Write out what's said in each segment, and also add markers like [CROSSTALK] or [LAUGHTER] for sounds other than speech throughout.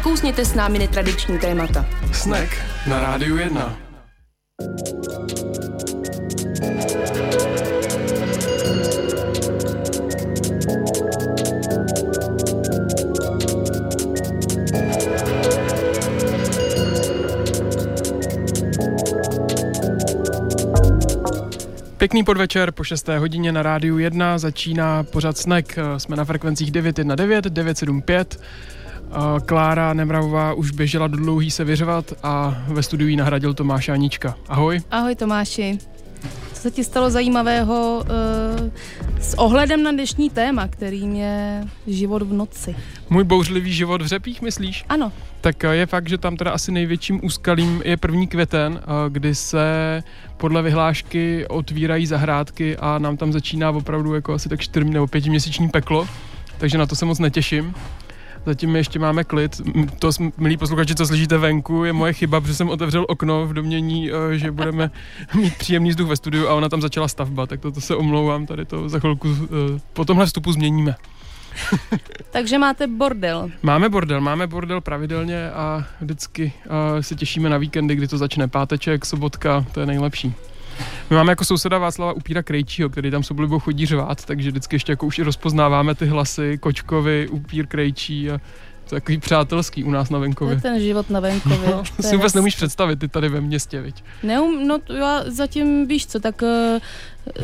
Nakousněte s námi netradiční témata. Snack na Rádiu 1. Pěkný podvečer po 6. hodině na rádiu 1 začíná pořad Snack. Jsme na frekvencích 919, 975. Klára Nemravová už běžela do dlouhý se vyřvat a ve studiu jí nahradil Tomáš Anička. Ahoj. Ahoj Tomáši. Co se ti stalo zajímavého uh, s ohledem na dnešní téma, kterým je život v noci? Můj bouřlivý život v řepích, myslíš? Ano. Tak je fakt, že tam teda asi největším úskalím je první květen, kdy se podle vyhlášky otvírají zahrádky a nám tam začíná opravdu jako asi tak 4 nebo 5 měsíční peklo, takže na to se moc netěším. Zatím ještě máme klid. To, milí posluchači, co slyšíte venku, je moje chyba, protože jsem otevřel okno v domění, eh, že budeme [LAUGHS] mít příjemný vzduch ve studiu a ona tam začala stavba, tak toto se omlouvám, tady to za chvilku eh, po tomhle vstupu změníme. [LAUGHS] Takže máte bordel. Máme bordel, máme bordel pravidelně a vždycky uh, se těšíme na víkendy, kdy to začne páteček, sobotka, to je nejlepší. My máme jako souseda Václava Upíra Krejčího, který tam soblibou chodí řvát, takže vždycky ještě jako už i rozpoznáváme ty hlasy, Kočkovi, Upír Krejčí a to je takový přátelský u nás na venkově. To je ten život na venkově. No, to si vůbec nemůžeš představit, ty tady ve městě, viď? Neum, no já zatím víš co, tak uh,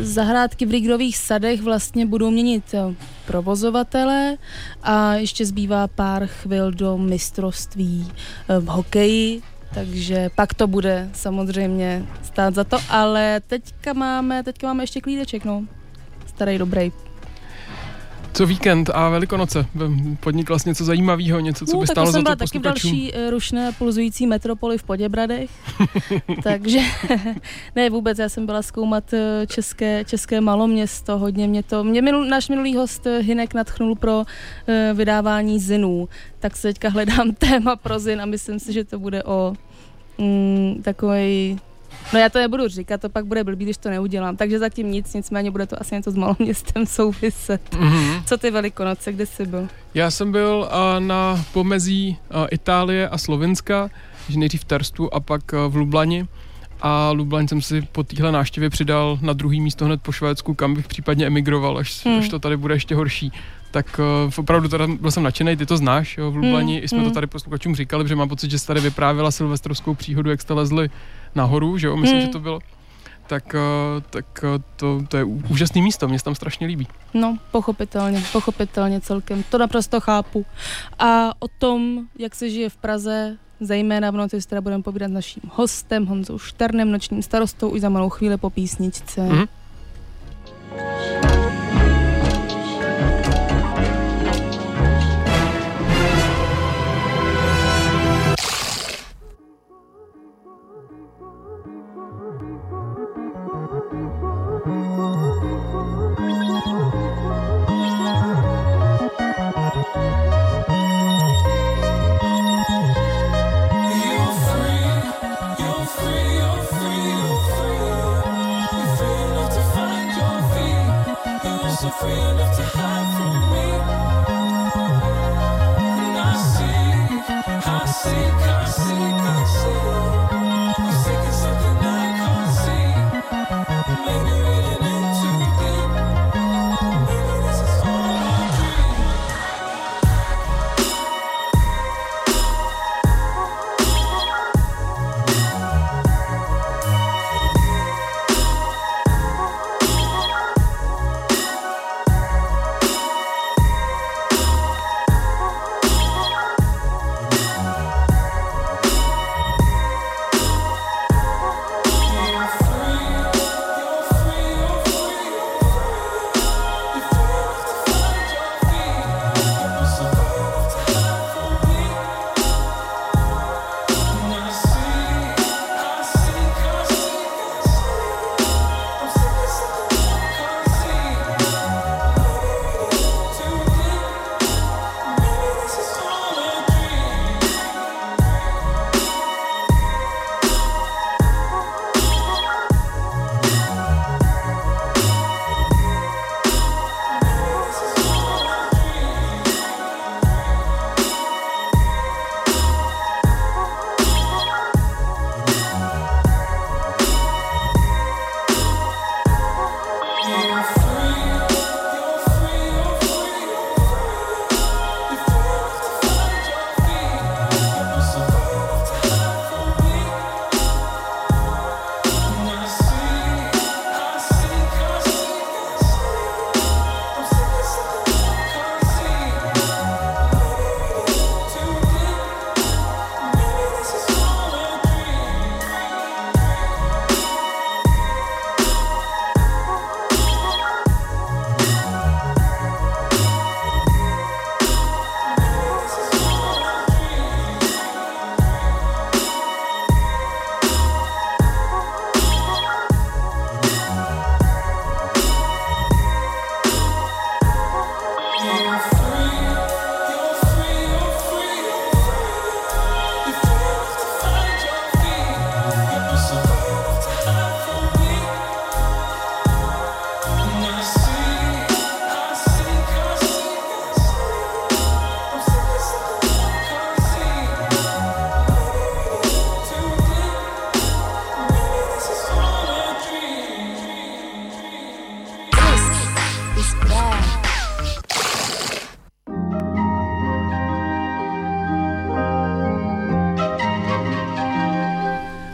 zahrádky v Rigrových sadech vlastně budou měnit uh, provozovatele a ještě zbývá pár chvil do mistrovství uh, v hokeji, takže pak to bude samozřejmě stát za to, ale teďka máme, teďka máme ještě klídeček, no. Starý, dobrý. Co víkend a Velikonoce? Podnikla jsi něco zajímavého, něco, co no, by stálo jsem za to taky v další uh, rušné pulzující metropoli v Poděbradech, [LAUGHS] takže [LAUGHS] ne vůbec, já jsem byla zkoumat eh, české, české maloměsto, hodně mě to, mě minul, náš minulý host eh, Hinek nadchnul pro uh, vydávání zinů, tak se teďka hledám [LAUGHS] téma pro zin a myslím si, že to bude o mm, takový No já to nebudu říkat, to pak bude blbý, když to neudělám. Takže zatím nic, nicméně bude to asi něco s malým městem [LAUGHS] souviset. Mm-hmm. Co ty velikonoce, kde jsi byl? Já jsem byl uh, na pomezí uh, Itálie a Slovenska, že nejdřív v Terstu a pak uh, v Lublani. A Lublaň jsem si po téhle návštěvě přidal na druhý místo hned po Švédsku, kam bych případně emigroval, až, hmm. až to tady bude ještě horší tak uh, opravdu teda byl jsem nadšený, ty to znáš, jo, v Lublani, hmm, jsme hmm. to tady posluchačům říkali, že mám pocit, že jsi tady vyprávěla silvestrovskou příhodu, jak jste lezli nahoru, že jo, myslím, hmm. že to bylo. Tak, uh, tak uh, to, to je úžasné místo, mě se tam strašně líbí. No, pochopitelně, pochopitelně celkem, to naprosto chápu. A o tom, jak se žije v Praze, zejména v noci teda budeme povídat s naším hostem Honzou Šternem, nočním starostou, už za malou chvíli po písničce. Mm-hmm.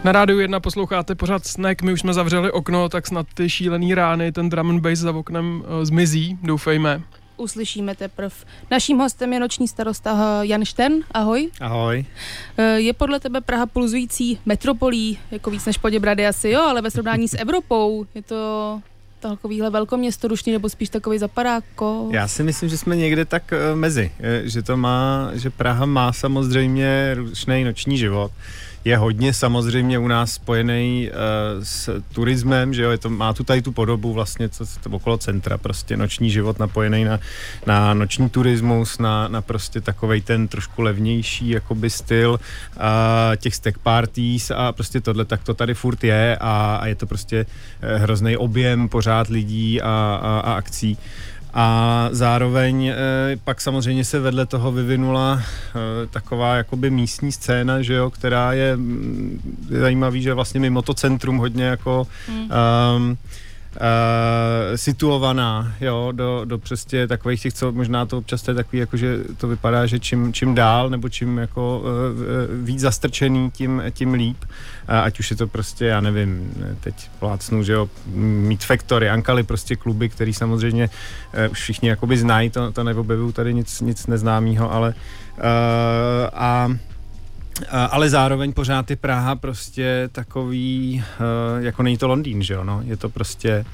Na rádiu 1 posloucháte pořád Snack, my už jsme zavřeli okno, tak snad ty šílený rány, ten drum and bass za oknem uh, zmizí, doufejme. Uslyšíme teprve. Naším hostem je noční starosta eh, Jan Štern. Ahoj. Ahoj. Eh, je podle tebe Praha pulzující metropolí, jako víc než Poděbrady asi jo, ale ve srovnání s Evropou je to takovýhle velkoměsto rušný nebo spíš takový zapadáko? Já si myslím, že jsme někde tak mezi, že to má, že Praha má samozřejmě rušný noční život je hodně samozřejmě u nás spojený uh, s turismem, že jo, je to, má tu tady tu podobu vlastně, co to okolo centra, prostě noční život napojený na, na noční turismus, na, na prostě takovej ten trošku levnější jakoby styl uh, těch stack parties a prostě tohle, tak to tady furt je a, a je to prostě uh, hrozný objem pořád lidí a, a, a akcí. A zároveň e, pak samozřejmě se vedle toho vyvinula e, taková jakoby místní scéna, že jo, která je, mm, je zajímavý, že vlastně mimo to centrum hodně jako mm. um, uh, situovaná, jo, do, do přesně takových těch, co možná to občas je takový, jako že to vypadá, že čím, čím dál, nebo čím jako uh, víc zastrčený, tím, tím líp. Uh, ať už je to prostě, já nevím, teď plácnu, že jo, Meat Factory, Ankali, prostě kluby, který samozřejmě uh, už všichni jakoby znají, to, to neobjevují tady nic, nic neznámého, ale uh, a ale zároveň pořád je Praha prostě takový, eh, jako není to Londýn, že jo, no, je to prostě,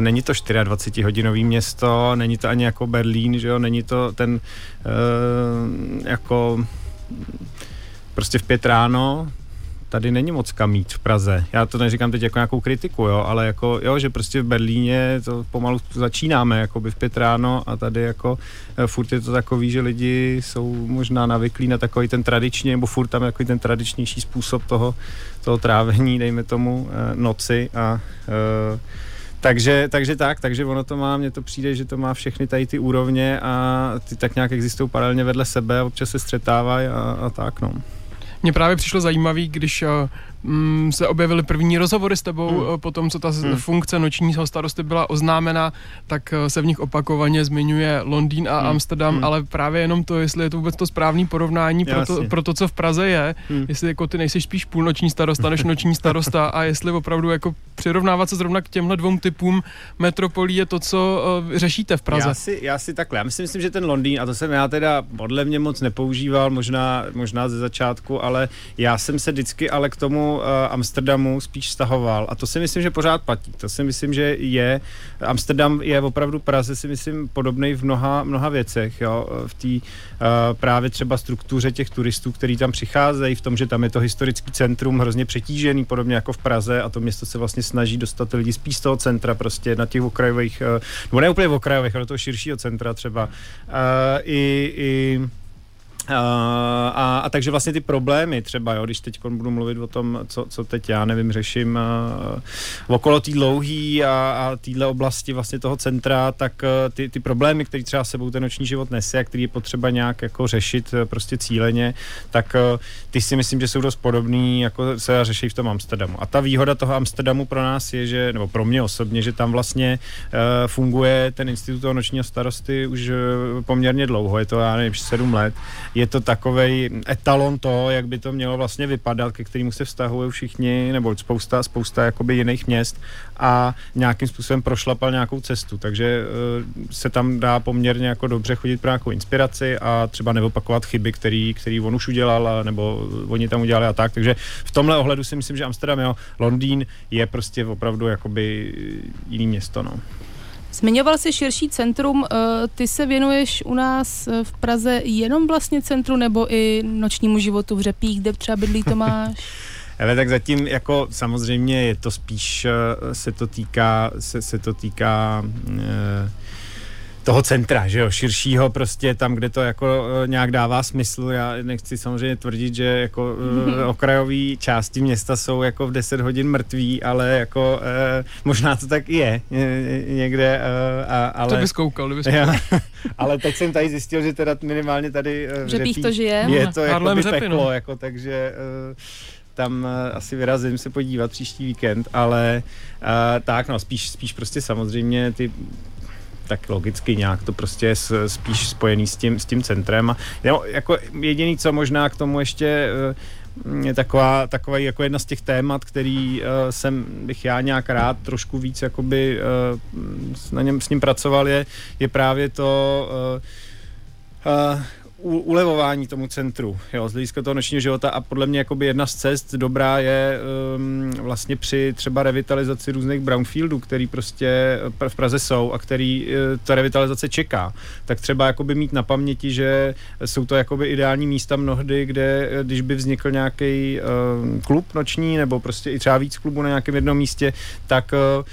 není to 24 hodinový město, není to ani jako Berlín, že jo, není to ten eh, jako prostě v pět ráno, tady není moc kam mít v Praze. Já to neříkám teď jako nějakou kritiku, jo, ale jako, jo, že prostě v Berlíně to pomalu začínáme, jako by v pět ráno a tady jako eh, furt je to takový, že lidi jsou možná navyklí na takový ten tradiční, nebo furt tam jako ten tradičnější způsob toho, toho trávení, dejme tomu, eh, noci a uh, takže, takže tak, takže ono to má, mně to přijde, že to má všechny tady ty úrovně a ty tak nějak existují paralelně vedle sebe, občas se střetávají a, a tak, no. Mně právě přišlo zajímavý, když uh, mm, se objevily první rozhovory s tebou hmm. Eh, po tom, co ta hmm. funkce nočního starosty byla oznámena, tak uh, se v nich opakovaně zmiňuje Londýn a hmm. Amsterdam, hmm. ale právě jenom to, jestli je to vůbec to správné porovnání pro to, pro to, co v Praze je, hmm. jestli jako ty nejsi spíš půlnoční starosta než noční starosta a jestli opravdu jako přirovnávat se zrovna k těmhle dvou typům metropolí je to, co uh, řešíte v Praze. Já si, já si takhle, já myslím, myslím, že ten Londýn, a to jsem já teda podle mě moc nepoužíval, možná, možná ze začátku, ale já jsem se vždycky ale k tomu uh, Amsterdamu spíš stahoval a to si myslím, že pořád platí. To si myslím, že je. Amsterdam je opravdu Praze si myslím podobný v mnoha, mnoha věcech, jo, v té uh, právě třeba struktuře těch turistů, kteří tam přicházejí, v tom, že tam je to historický centrum hrozně přetížený, podobně jako v Praze a to město se vlastně snaží dostat lidi spíš z toho centra prostě na těch okrajových, uh, nebo ne úplně okrajových, ale toho širšího centra třeba. Uh, i, i Uh, a, a takže vlastně ty problémy třeba, jo, když teď budu mluvit o tom, co, co teď já nevím, řeším uh, okolo té dlouhý a, a téhle oblasti vlastně toho centra, tak uh, ty, ty problémy, které třeba sebou ten noční život nese a který je potřeba nějak jako řešit uh, prostě cíleně, tak uh, ty si myslím, že jsou dost podobný, jako se řeší v tom Amsterdamu. A ta výhoda toho Amsterdamu pro nás je, že, nebo pro mě osobně, že tam vlastně uh, funguje ten institut toho nočního starosty už uh, poměrně dlouho, je to, já nevím, sedm let je to takový etalon toho, jak by to mělo vlastně vypadat, ke kterému se vztahují všichni, nebo spousta, spousta jakoby jiných měst a nějakým způsobem prošlapal nějakou cestu, takže uh, se tam dá poměrně jako dobře chodit pro nějakou inspiraci a třeba neopakovat chyby, který, který on už udělal, a, nebo oni tam udělali a tak, takže v tomhle ohledu si myslím, že Amsterdam, jo, Londýn je prostě opravdu jakoby jiný město, no. Zmiňoval jsi širší centrum, eh, ty se věnuješ u nás eh, v Praze jenom vlastně centru nebo i nočnímu životu v Řepích, kde třeba bydlí [LAUGHS] Tomáš? Ale tak zatím jako samozřejmě je to spíš, eh, se to týká, se, se to týká eh, toho centra, že jo, širšího prostě tam, kde to jako uh, nějak dává smysl. Já nechci samozřejmě tvrdit, že jako [LAUGHS] uh, okrajové části města jsou jako v 10 hodin mrtví, ale jako uh, možná to tak i je někde. Uh, a, ale, to bys koukal, kdyby ja, [LAUGHS] Ale teď jsem tady zjistil, že teda minimálně tady uh, že to žije. Je to jako by peklo, no. jako, takže uh, tam asi vyrazím se podívat příští víkend, ale uh, tak no, spíš, spíš prostě samozřejmě ty tak logicky nějak to prostě je spíš spojený s tím, s tím centrem. A jako jediný, co možná k tomu ještě je taková, taková jako jedna z těch témat, který uh, jsem bych já nějak rád trošku víc jakoby uh, na něm s ním pracoval, je, je právě to uh, uh, ulevování tomu centru, jo, z hlediska toho nočního života. A podle mě jakoby jedna z cest dobrá je um, vlastně při třeba revitalizaci různých brownfieldů, který prostě v Praze jsou a který uh, ta revitalizace čeká, tak třeba jakoby mít na paměti, že jsou to jakoby ideální místa mnohdy, kde když by vznikl nějaký uh, klub noční nebo prostě i třeba víc klubů na nějakém jednom místě, tak uh,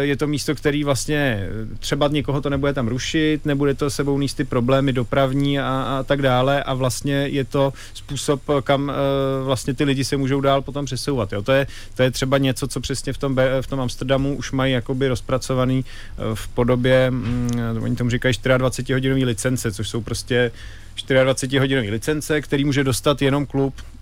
je to místo, který vlastně třeba někoho to nebude tam rušit, nebude to sebou níst ty problémy dopravní a, a tak dále a vlastně je to způsob, kam uh, vlastně ty lidi se můžou dál potom přesouvat. Jo. To, je, to je třeba něco, co přesně v tom, v tom Amsterdamu už mají jakoby rozpracovaný uh, v podobě, um, oni tomu říkají 24 hodinové licence, což jsou prostě 24 hodinové licence, který může dostat jenom klub Eh,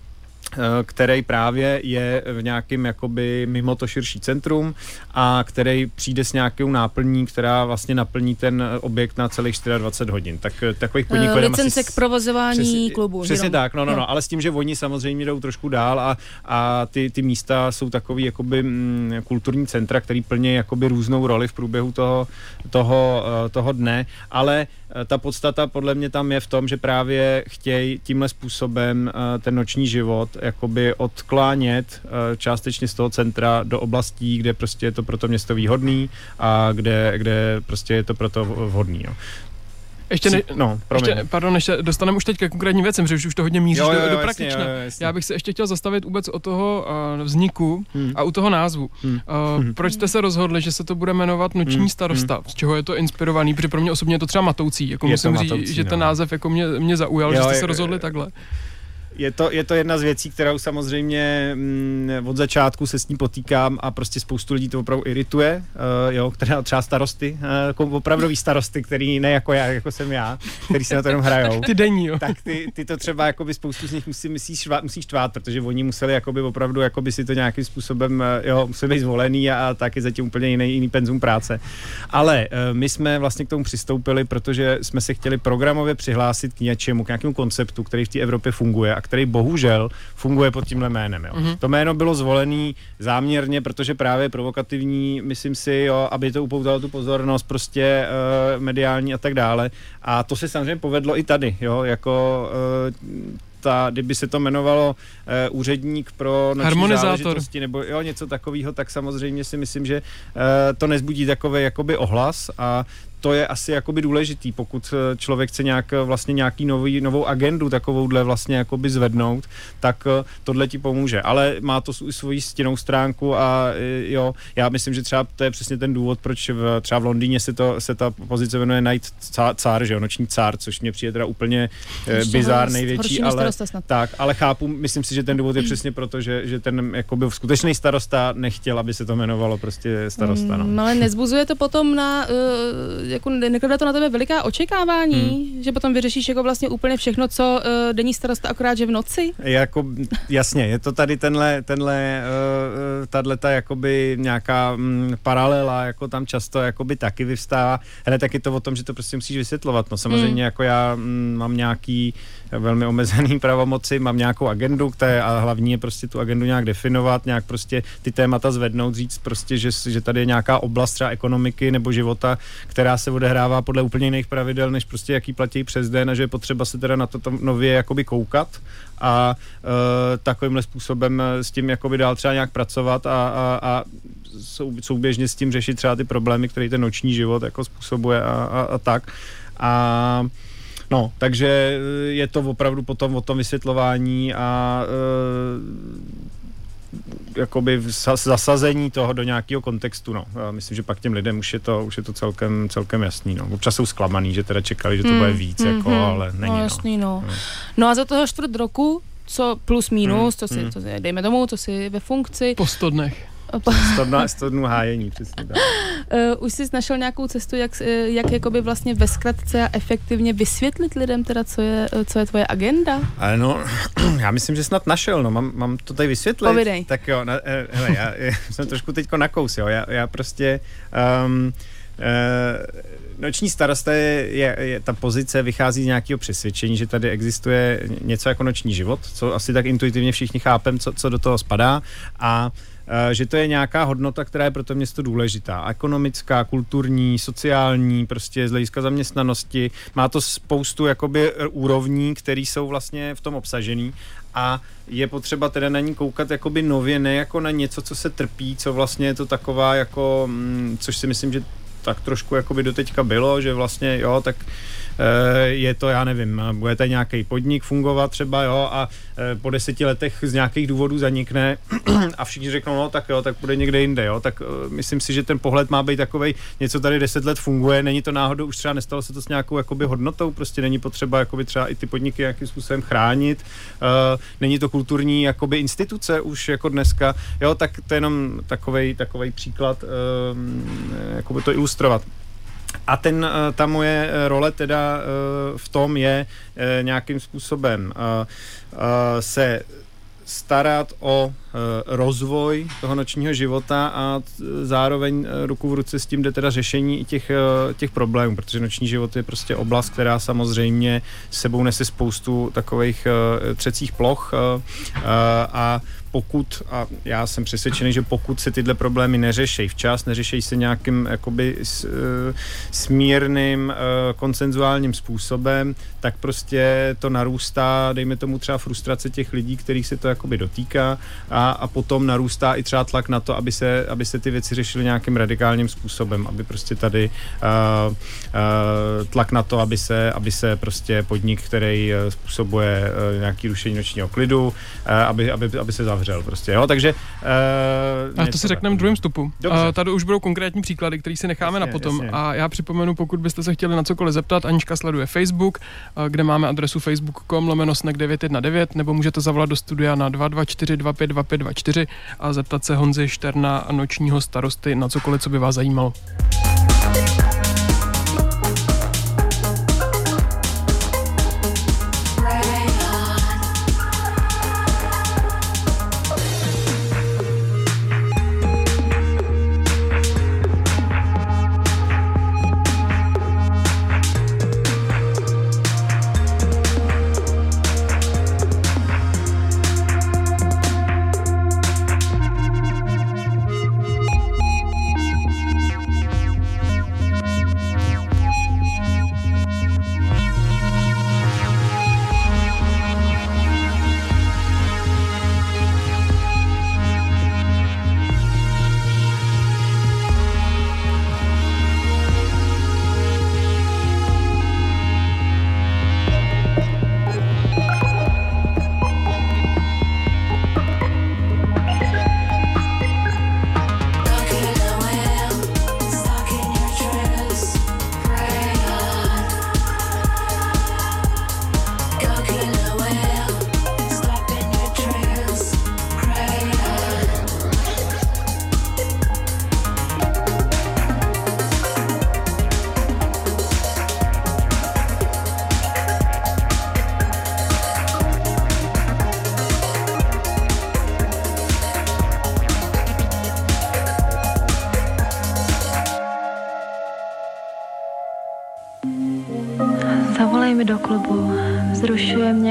který právě je v nějakém jakoby mimo to širší centrum a který přijde s nějakou náplní, která vlastně naplní ten objekt na celých 24 hodin. Tak eh, takových eh, podniků uh, Licence asi, k provozování přesně, klubu. Přesně jenom. tak, no, no, no, ale s tím, že oni samozřejmě jdou trošku dál a, a ty, ty místa jsou takový jakoby m, mm, kulturní centra, který plní jakoby různou roli v průběhu toho, toho, toho dne, ale ta podstata podle mě tam je v tom, že právě chtějí tímhle způsobem ten noční život jakoby odklánět eh, částečně z toho centra do oblastí, kde prostě je to pro to město výhodný a kde, kde prostě je to pro to vhodný. Jo. Ještě, ne, no, ještě, pardon, ještě dostaneme už teď ke konkrétním věcem, že už to hodně míříš jo, jo, do, do praktična. Jo, jo, Já bych se ještě chtěl zastavit vůbec o toho uh, vzniku hmm. a u toho názvu. Hmm. Uh, proč jste se rozhodli, že se to bude jmenovat Noční hmm. starosta? Hmm. Z čeho je to inspirovaný? Protože pro mě osobně je to třeba matoucí. Jako je musím matoucí, říct, že ten no. název jako mě, mě zaujal, jo, že jste je, se rozhodli je, takhle. Je to, je to jedna z věcí, kterou samozřejmě mm, od začátku se s ní potýkám a prostě spoustu lidí to opravdu irituje, uh, jo, která třeba starosty, uh, opravdový starosty, který ne jako já, jako jsem já, který se na to jenom hrajou. [LAUGHS] Ty denní, jo. Tak ty, ty to třeba jakoby spoustu z nich musí, musí, švát, musí štvát, protože oni museli jakoby opravdu jakoby si to nějakým způsobem, uh, jo, museli být zvolený a, a taky zatím úplně jiný, jiný penzum práce. Ale uh, my jsme vlastně k tomu přistoupili, protože jsme se chtěli programově přihlásit k něčemu, k nějakému konceptu, který v té Evropě funguje a který bohužel funguje pod tímhle jménem. Jo. Mm-hmm. To jméno bylo zvolené záměrně, protože právě provokativní, myslím si, jo, aby to upoutalo tu pozornost prostě uh, mediální a tak dále. A to se samozřejmě povedlo i tady, jo, jako uh, ta, kdyby se to jmenovalo uh, úředník pro noční záležitosti nebo jo, něco takového, tak samozřejmě si myslím, že uh, to nezbudí takový jakoby ohlas a to je asi jakoby důležitý, pokud eh, člověk chce nějak eh, vlastně nějaký nový, novou agendu takovouhle vlastně jakoby zvednout, tak eh, tohle ti pomůže. Ale má to svoji stěnou stránku a jo, já myslím, že třeba to je přesně ten důvod, proč v, třeba v Londýně se, to, se ta pozice jmenuje Night Cár, že jo, noční cár, což mě přijde teda úplně bizár největší, ale, tak, ale chápu, myslím si, že ten důvod je přesně proto, že, že ten jakoby skutečný starosta nechtěl, aby se to jmenovalo prostě starosta. No. Mm, ale nezbuzuje to potom na uh, jako nekladá to na tebe veliká očekávání, hmm. že potom vyřešíš jako vlastně úplně všechno, co uh, denní starosta akorát, že v noci? Jako, jasně, je to tady tenhle, tenhle uh, tato jakoby nějaká um, paralela, jako tam často jakoby taky vyvstává, ale taky to o tom, že to prostě musíš vysvětlovat, no samozřejmě hmm. jako já um, mám nějaký velmi omezený [LAUGHS] pravomoci, mám nějakou agendu, které, a hlavní je prostě tu agendu nějak definovat, nějak prostě ty témata zvednout, říct prostě, že, že tady je nějaká oblast třeba ekonomiky nebo života, která se odehrává podle úplně jiných pravidel, než prostě jaký platí přes den a že je potřeba se teda na to tam nově jakoby koukat a e, takovýmhle způsobem s tím jakoby dál třeba nějak pracovat a, a, a sou, souběžně s tím řešit třeba ty problémy, které ten noční život jako způsobuje a, a, a tak. A No, takže eh, je to opravdu potom o tom vysvětlování a e, jakoby zasazení toho do nějakého kontextu, no. Já myslím, že pak těm lidem už je to, už je to celkem, celkem jasný, no. Občas jsou zklamaný, že teda čekali, že to hmm. bude víc, hmm, jako, hmm. ale není, no. Jasný, no. no. No a za toho čtvrt roku, co plus minus, hmm. co si, hmm. co si, dejme tomu, co si ve funkci. Po 100 dnech. 100 [LAUGHS] dnů hájení, přesně tak. Uh, [LAUGHS] už jsi našel nějakou cestu, jak, eh, jak jakoby vlastně ve zkratce a efektivně vysvětlit lidem teda, co je, eh, co je tvoje agenda? Ale no, [CLEARS THROAT] já myslím, že snad našel, no, mám, mám to tady vysvětlit. Povidej. Tak jo, na, hele, já, [LAUGHS] já jsem trošku teďko na kous, jo, já, já prostě... Um, noční starosta je, je, je, ta pozice vychází z nějakého přesvědčení, že tady existuje něco jako noční život, co asi tak intuitivně všichni chápem, co, co do toho spadá a Eh, že to je nějaká hodnota, která je pro to město důležitá. Ekonomická, kulturní, sociální, prostě z hlediska zaměstnanosti. Má to spoustu jakoby úrovní, které jsou vlastně v tom obsažený a je potřeba teda na ní koukat jakoby nově, ne jako na něco, co se trpí, co vlastně je to taková jako, mm, což si myslím, že tak trošku jakoby doteďka bylo, že vlastně jo, tak Eh, je to, já nevím, budete nějaký podnik fungovat třeba, jo, a eh, po deseti letech z nějakých důvodů zanikne [CLEARS THROAT] a všichni řeknou, no tak jo, tak bude někde jinde, jo, tak eh, myslím si, že ten pohled má být takový, něco tady deset let funguje, není to náhodou, už třeba nestalo se to s nějakou jakoby hodnotou, prostě není potřeba jakoby třeba i ty podniky nějakým způsobem chránit, není to kulturní jakoby instituce už jako dneska, jo, tak to je jenom takovej, takovej příklad, jakoby to ilustrovat. A ten, eh, ta moje eh, role teda eh, v tom je nějakým způsobem se starat o rozvoj toho nočního života a zároveň ruku v ruce s tím jde teda řešení i těch, těch problémů, protože noční život je prostě oblast, která samozřejmě sebou nese spoustu takových třecích ploch a pokud, a já jsem přesvědčený, že pokud se tyhle problémy neřeší včas, neřeší se nějakým jakoby eh, smírným, eh, konsenzuálním způsobem, tak prostě to narůstá, dejme tomu třeba frustrace těch lidí, kterých se to jakoby dotýká a, a potom narůstá i třeba tlak na to, aby se, aby se ty věci řešily nějakým radikálním způsobem, aby prostě tady uh, uh, tlak na to, aby se, aby se prostě podnik, který způsobuje uh, nějaký rušení nočního klidu, uh, aby, aby, aby se zavřel prostě, jo, takže... Uh, a to si řekneme v druhém stupu. Uh, tady už budou konkrétní příklady, které si necháme jasně, na potom jasně. a já připomenu, pokud byste se chtěli na cokoliv zeptat, Anička sleduje Facebook, uh, kde máme adresu facebook.com lomeno 919 nebo můžete zavolat do studia na 224 25 a zeptat se Honzy Šterna nočního starosty na cokoliv, co by vás zajímalo.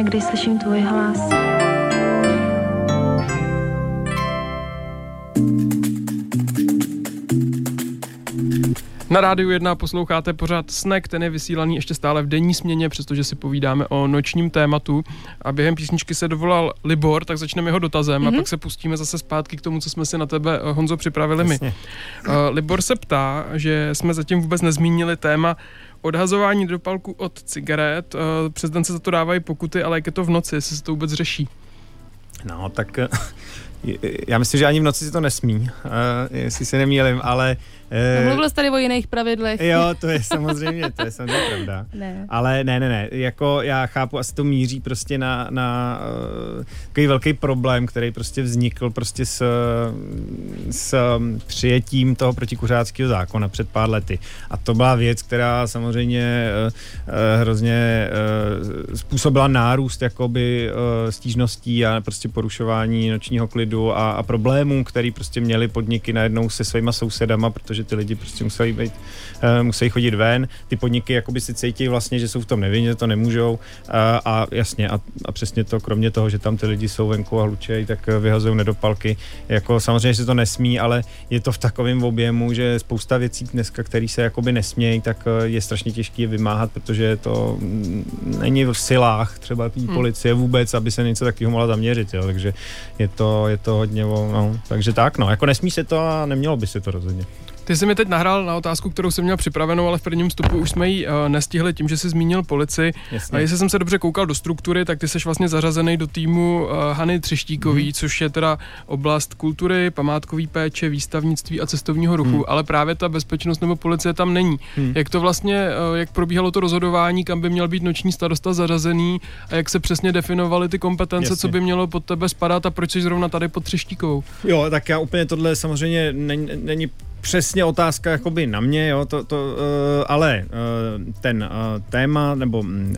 Když slyším tvůj hlas. Na rádiu 1 posloucháte pořád Snack, ten je vysílaný ještě stále v denní směně, přestože si povídáme o nočním tématu. A během písničky se dovolal Libor, tak začneme jeho dotazem mm-hmm. a mhm. pak se pustíme zase zpátky k tomu, co jsme si na tebe, eh, Honzo, připravili Jasně. my. Uh, Libor se ptá, že jsme zatím vůbec nezmínili téma odhazování do palku od cigaret. Uh, přes den se za to dávají pokuty, ale jak je to v noci, jestli se to vůbec řeší? No, tak [LAUGHS] já myslím, že ani v noci si to nesmí, uh, jestli se nemýlim, ale No, mluvil jsi tady o jiných pravidlech. Jo, [LAUGHS] to je samozřejmě, to je samozřejmě pravda. Ne. Ale ne, ne, ne, jako já chápu, asi to míří prostě na, na uh, takový velký problém, který prostě vznikl prostě s, s přijetím toho protikuřáckého zákona před pár lety. A to byla věc, která samozřejmě uh, uh, hrozně uh, způsobila nárůst jakoby uh, stížností a prostě porušování nočního nočního klidu a, a problémů, který prostě měli podniky najednou se svýma sousedama, protože ty lidi prostě museli, být, uh, museli chodit ven. Ty podniky jakoby si cítí vlastně, že jsou v tom nevinně, to nemůžou uh, a jasně a, a přesně to, kromě toho, že tam ty lidi jsou venku a hlučejí, tak vyhazují nedopalky. Jako samozřejmě se to nesmí, ale je to v takovém objemu, že spousta věcí dneska, které se jakoby nesmějí, tak je strašně těžké je vymáhat, protože to není v silách třeba té hmm. policie vůbec, aby se něco takového mohla zaměřit, jo. takže je to, je to hodně, no, takže tak, no, jako nesmí se to a nemělo by se to rozhodně. Ty jsi mi teď nahrál na otázku, kterou jsem měl připravenou, ale v prvním vstupu už jsme ji uh, nestihli tím, že jsi zmínil policii. Jasně. A jestli jsem se dobře koukal do struktury, tak ty jsi vlastně zařazený do týmu uh, Hany Třeštíkový, hmm. což je teda oblast kultury, památkový péče, výstavnictví a cestovního ruchu, hmm. ale právě ta bezpečnost nebo policie tam není. Hmm. Jak to vlastně, uh, jak probíhalo to rozhodování, kam by měl být noční starosta zařazený a jak se přesně definovaly ty kompetence, Jasně. co by mělo pod tebe spadat a proč jsi zrovna tady pod Třeštíkovou? Jo, tak já úplně tohle samozřejmě není, není přesně otázka jakoby na mě, jo, to, to, uh, ale uh, ten uh, téma nebo um,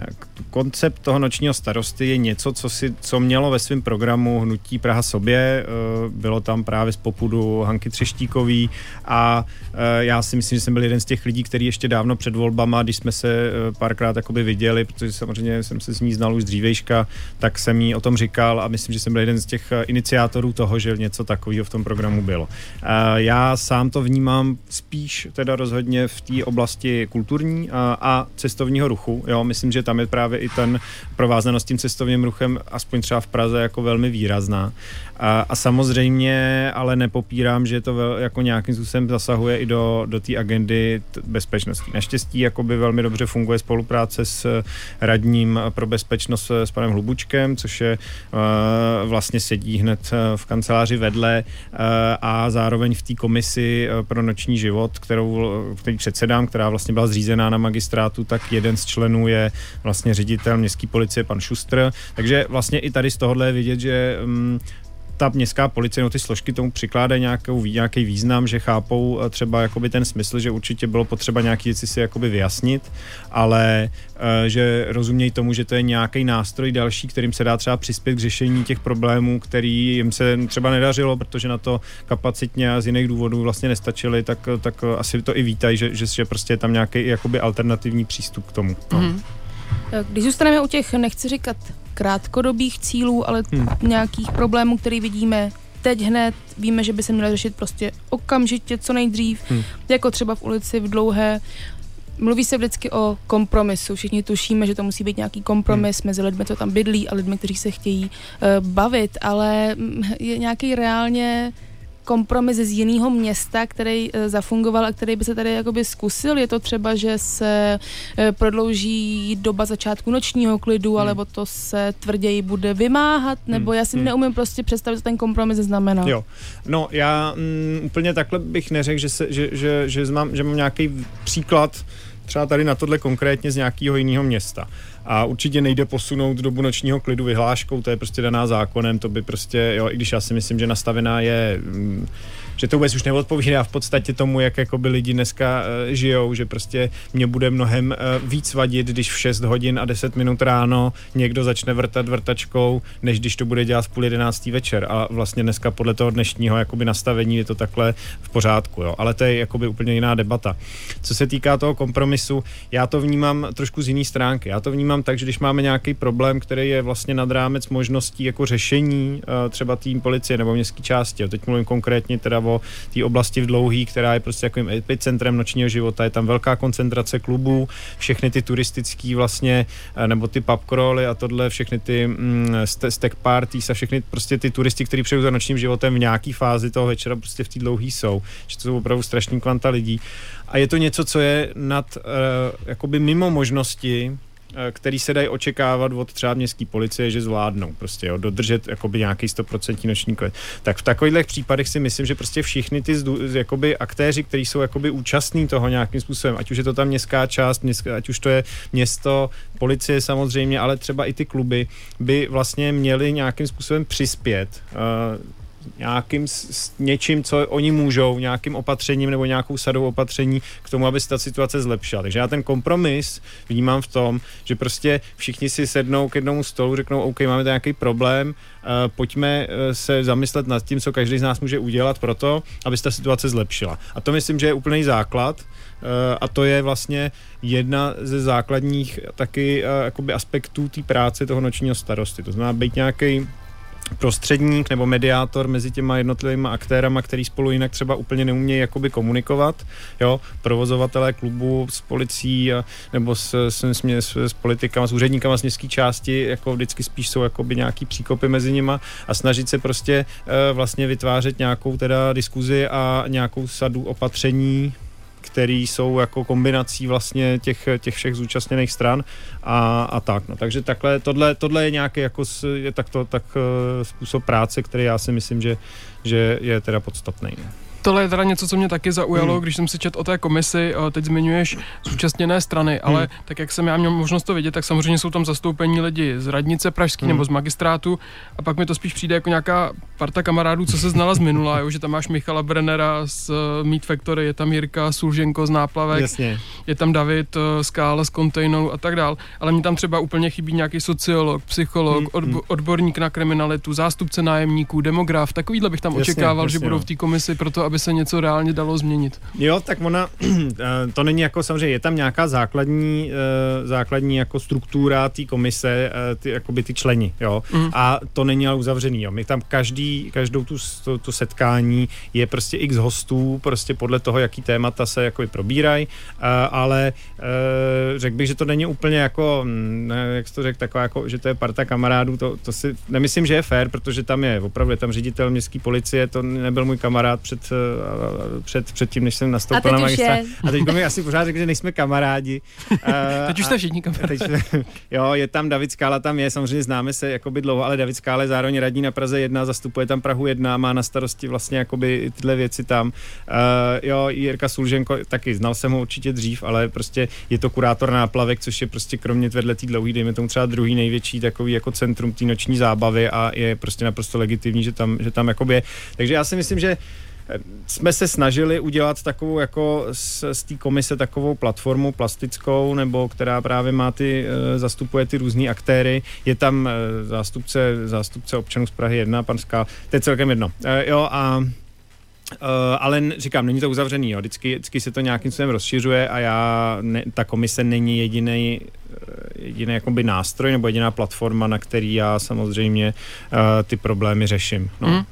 koncept toho nočního starosty je něco, co, si, co mělo ve svém programu Hnutí Praha sobě, uh, bylo tam právě z popudu Hanky Třeštíkový a uh, já si myslím, že jsem byl jeden z těch lidí, který ještě dávno před volbama, když jsme se uh, párkrát jakoby viděli, protože samozřejmě jsem se s ní znal už dřívejška, tak jsem jí o tom říkal a myslím, že jsem byl jeden z těch iniciátorů toho, že něco takového v tom programu bylo. Uh, já sám to vnímám vnímám spíš teda rozhodně v té oblasti kulturní a, a cestovního ruchu. Jo, myslím, že tam je právě i ten provázanost tím cestovním ruchem, aspoň třeba v Praze, jako velmi výrazná. A, a samozřejmě, ale nepopírám, že to vel, jako nějakým způsobem zasahuje i do, do té agendy t- bezpečnosti. Naštěstí jakoby velmi dobře funguje spolupráce s radním pro bezpečnost s panem Hlubučkem, což je uh, vlastně sedí hned v kanceláři vedle a zároveň v té komisi pro noční život, kterou, který předsedám, která vlastně byla zřízená na magistrátu, tak jeden z členů je vlastně ředitel městské policie, pan Šustr. Takže vlastně i tady z tohohle je vidět, že um, ta městská policie, no ty složky tomu přikládají nějakou, nějaký význam, že chápou eh, třeba jakoby ten smysl, že určitě bylo potřeba nějaký věci si jakoby vyjasnit, ale uh, že rozumějí tomu, že to je nějaký nástroj další, kterým se dá třeba přispět k řešení těch problémů, který jim se třeba nedařilo, protože na to kapacitně a z jiných důvodů vlastně nestačili, tak, tak asi to i vítají, že, že, že prostě je tam nějaký jakoby alternativní přístup k tomu. No. Mm-hmm. Když zůstaneme u těch, nechci říkat krátkodobých cílů, ale hmm. nějakých problémů, které vidíme teď hned, víme, že by se měly řešit prostě okamžitě, co nejdřív, hmm. jako třeba v ulici v Dlouhé. Mluví se vždycky o kompromisu. Všichni tušíme, že to musí být nějaký kompromis hmm. mezi lidmi, co tam bydlí a lidmi, kteří se chtějí uh, bavit, ale mm, je nějaký reálně kompromis z jiného města, který e, zafungoval a který by se tady jakoby zkusil? Je to třeba, že se e, prodlouží doba začátku nočního klidu, hmm. alebo to se tvrději bude vymáhat, nebo hmm. já si hmm. neumím prostě představit, co ten kompromis znamená. Jo, no já mm, úplně takhle bych neřekl, že, se, že, že, že, mám, že mám nějaký příklad třeba tady na tohle konkrétně z nějakého jiného města. A určitě nejde posunout dobu nočního klidu vyhláškou, to je prostě daná zákonem, to by prostě, jo, i když já si myslím, že nastavená je mm, že to vůbec už neodpovídá v podstatě tomu, jak jakoby lidi dneska uh, žijou, že prostě mě bude mnohem uh, víc vadit, když v 6 hodin a 10 minut ráno někdo začne vrtat vrtačkou, než když to bude dělat v půl jedenáctý večer. A vlastně dneska podle toho dnešního jakoby nastavení je to takhle v pořádku, jo. Ale to je jakoby úplně jiná debata. Co se týká toho kompromisu, já to vnímám trošku z jiné stránky. Já to vnímám tak, že když máme nějaký problém, který je vlastně nad rámec možností jako řešení uh, třeba tým policie nebo městské části, jo. teď mluvím konkrétně teda o té oblasti v Dlouhý, která je prostě takovým epicentrem nočního života. Je tam velká koncentrace klubů, všechny ty turistický vlastně, eh, nebo ty pub crawly a tohle, všechny ty mm, stack parties a všechny prostě ty turisti, kteří přijdou za nočním životem v nějaký fázi toho večera prostě v té Dlouhý jsou. Že to jsou opravdu strašný kvanta lidí. A je to něco, co je nad, uh, jakoby mimo možnosti který se dají očekávat od třeba městské policie, že zvládnou prostě, jo, dodržet jakoby nějaký 100% noční klid. Tak v takových případech si myslím, že prostě všichni ty jakoby aktéři, kteří jsou jakoby účastní toho nějakým způsobem, ať už je to ta městská část, městská, ať už to je město, policie samozřejmě, ale třeba i ty kluby, by vlastně měli nějakým způsobem přispět uh, nějakým s, něčím, co oni můžou, nějakým opatřením nebo nějakou sadou opatření k tomu, aby se ta situace zlepšila. Takže já ten kompromis vnímám v tom, že prostě všichni si sednou k jednomu stolu, řeknou, OK, máme tady nějaký problém, uh, pojďme uh, se zamyslet nad tím, co každý z nás může udělat pro to, aby se ta situace zlepšila. A to myslím, že je úplný základ Eh, a to je vlastně jedna ze základních taky jakoby aspektů té práce toho nočního starosty. To znamená být nějaký prostředník nebo mediátor mezi těma jednotlivými aktérama, který spolu jinak třeba úplně neumějí jakoby komunikovat, jo, provozovatelé klubu s policií a, nebo s, s, s, s, politikama, s úředníkama z městské části, jako vždycky spíš jsou jakoby nějaký příkopy mezi nima a snažit se prostě e, vlastně vytvářet nějakou teda diskuzi a nějakou sadu opatření který jsou jako kombinací vlastně těch, těch všech zúčastněných stran a, a tak. No. Takže takhle, tohle, tohle je nějaký jako, je takto, tak uh, způsob práce, který já si myslím, že, že je teda podstatný. Tohle je teda něco, co mě taky zaujalo, hmm. když jsem si čet o té komisi, eh, teď zmiňuješ zúčastněné strany, ale hmm. tak jak jsem já měl možnost to vidět, tak samozřejmě jsou tam zastoupení lidi z radnice pražský hmm. nebo z magistrátu a pak mi to spíš přijde jako nějaká parta kamarádů, co se znala z minula, jo, že tam máš Michala Brennera z uh, Meat Factory, je tam Jirka Sulženko z Náplavek, Jasně. je tam David Skála z Containers a tak dál, ale mi tam třeba úplně chybí nějaký sociolog, psycholog, hmm. odbo- odborník na kriminalitu, zástupce nájemníků, demograf, takovýhle bych tam jasně, očekával, jasně, že budou no. v té komisi proto, aby se něco reálně dalo změnit. Jo, tak ona, [CLEARS THROAT] eh, to není jako samozřejmě, je tam nějaká základní, eh, základní jako struktura té komise, eh, ty, jakoby ty členi, jo, mm. a to není ale uzavřený, jo, my tam každý, každou tu, tu, tu setkání je prostě x hostů, prostě podle toho, jaký témata se jako probírají, ale řekl bych, že to není úplně jako, hm, jak jsi to řekl, taková jako, že to je parta kamarádů, to, to si nemyslím, že je fér, protože tam je opravdu je tam ředitel městské policie, to nebyl můj kamarád před před, před tím, než jsem nastoupil na magistra. A teď mi asi pořád řekl, že nejsme kamarádi. [LAUGHS] teď už jste všichni kamarádi. Teď, [LAUGHS] jo, je tam David Skála, tam je, samozřejmě známe se jakoby dlouho, ale David Skála je zároveň radní na Praze 1, zastupuje tam Prahu 1, má na starosti vlastně jakoby tyhle věci tam. Uh, jo, Jirka Sulženko, taky znal jsem ho určitě dřív, ale prostě je to kurátor náplavek, což je prostě kromě vedle té dlouhý, dejme tomu třeba druhý největší takový jako centrum té noční zábavy a je prostě naprosto legitimní, že tam, že tam jakoby je. Takže já si myslím, že jsme se snažili udělat takovou jako z, z té komise takovou platformu plastickou, nebo která právě má ty, eh, zastupuje ty různé aktéry. Je tam eh, zástupce, zástupce občanů z Prahy 1, pan Skal, to je celkem jedno. Eh, jo a Uh, ale říkám, není to uzavřený, jo. Vždycky, vždycky se to nějakým způsobem rozšiřuje a já, ne, ta komise není jediný jediný jakoby nástroj nebo jediná platforma, na který já samozřejmě uh, ty problémy řeším. No. Mm.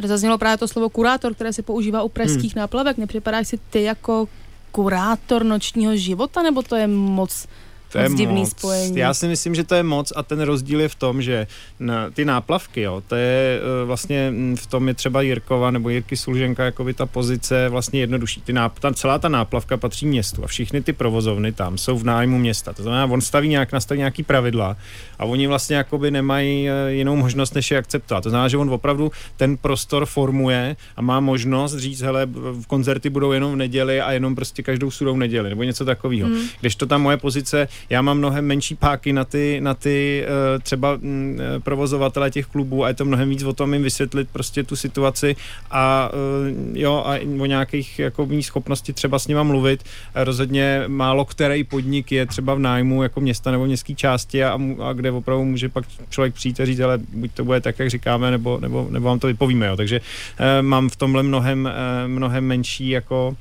Tady zaznělo právě to slovo kurátor, které se používá u pražských hmm. náplavek. Nepřipadáš si ty jako kurátor nočního života, nebo to je moc to je divný moc. spojení. Já si myslím, že to je moc a ten rozdíl je v tom, že na ty náplavky, jo, to je uh, vlastně mm, v tom je třeba Jirkova nebo Jirky Sulženka, jako by ta pozice vlastně jednodušší. Ty náp- ta, celá ta náplavka patří městu a všechny ty provozovny tam jsou v nájmu města. To znamená, on staví nějak, nastaví nějaký pravidla a oni vlastně jakoby nemají uh, jinou možnost, než je akceptovat. To znamená, že on opravdu ten prostor formuje a má možnost říct, hele, v koncerty budou jenom v neděli a jenom prostě každou sudou neděli nebo něco takového. Hmm. Když to tam moje pozice já mám mnohem menší páky na ty, na ty eh, třeba mm, eh, provozovatele těch klubů a je to mnohem víc o tom jim vysvětlit prostě tu situaci a eh, jo, a o nějakých jako schopnosti třeba s nima mluvit. Rozhodně málo který podnik je třeba v nájmu jako města nebo městské části a, a kde opravdu může pak člověk přijít a říct, ale buď to bude tak, jak říkáme, nebo, nebo, nebo vám to vypovíme. Jo. Takže mám v tomhle mnohem, mnohem menší jako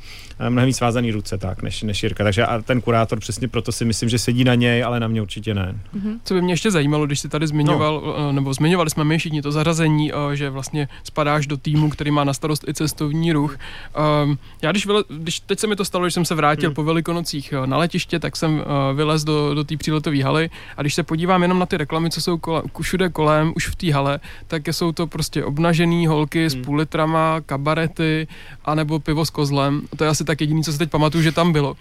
mnohem víc svázaný ruce tak, než, než Jirka. Takže a ten kurátor přesně proto si myslím, že sedí na něj, ale na mě určitě ne. Mm-hmm. Co by mě ještě zajímalo, když jsi tady zmiňoval, no. Eh, nebo zmiňovali jsme my všichni to zařazení, eh, že vlastně spadáš do týmu, který má na starost i cestovní ruch. Ehm, já když, vyle, když teď se mi to stalo, že jsem se vrátil hmm. po Velikonocích na letiště, tak jsem vylez do, do té příletové haly a když se podívám jenom na ty reklamy, co jsou kole, všude kolem, už v té hale, tak jsou to prostě obnažený holky hmm. s půl litrama, kabarety, anebo pivo s kozlem. To je asi tak jediný, co se teď pamatuju, že tam bylo.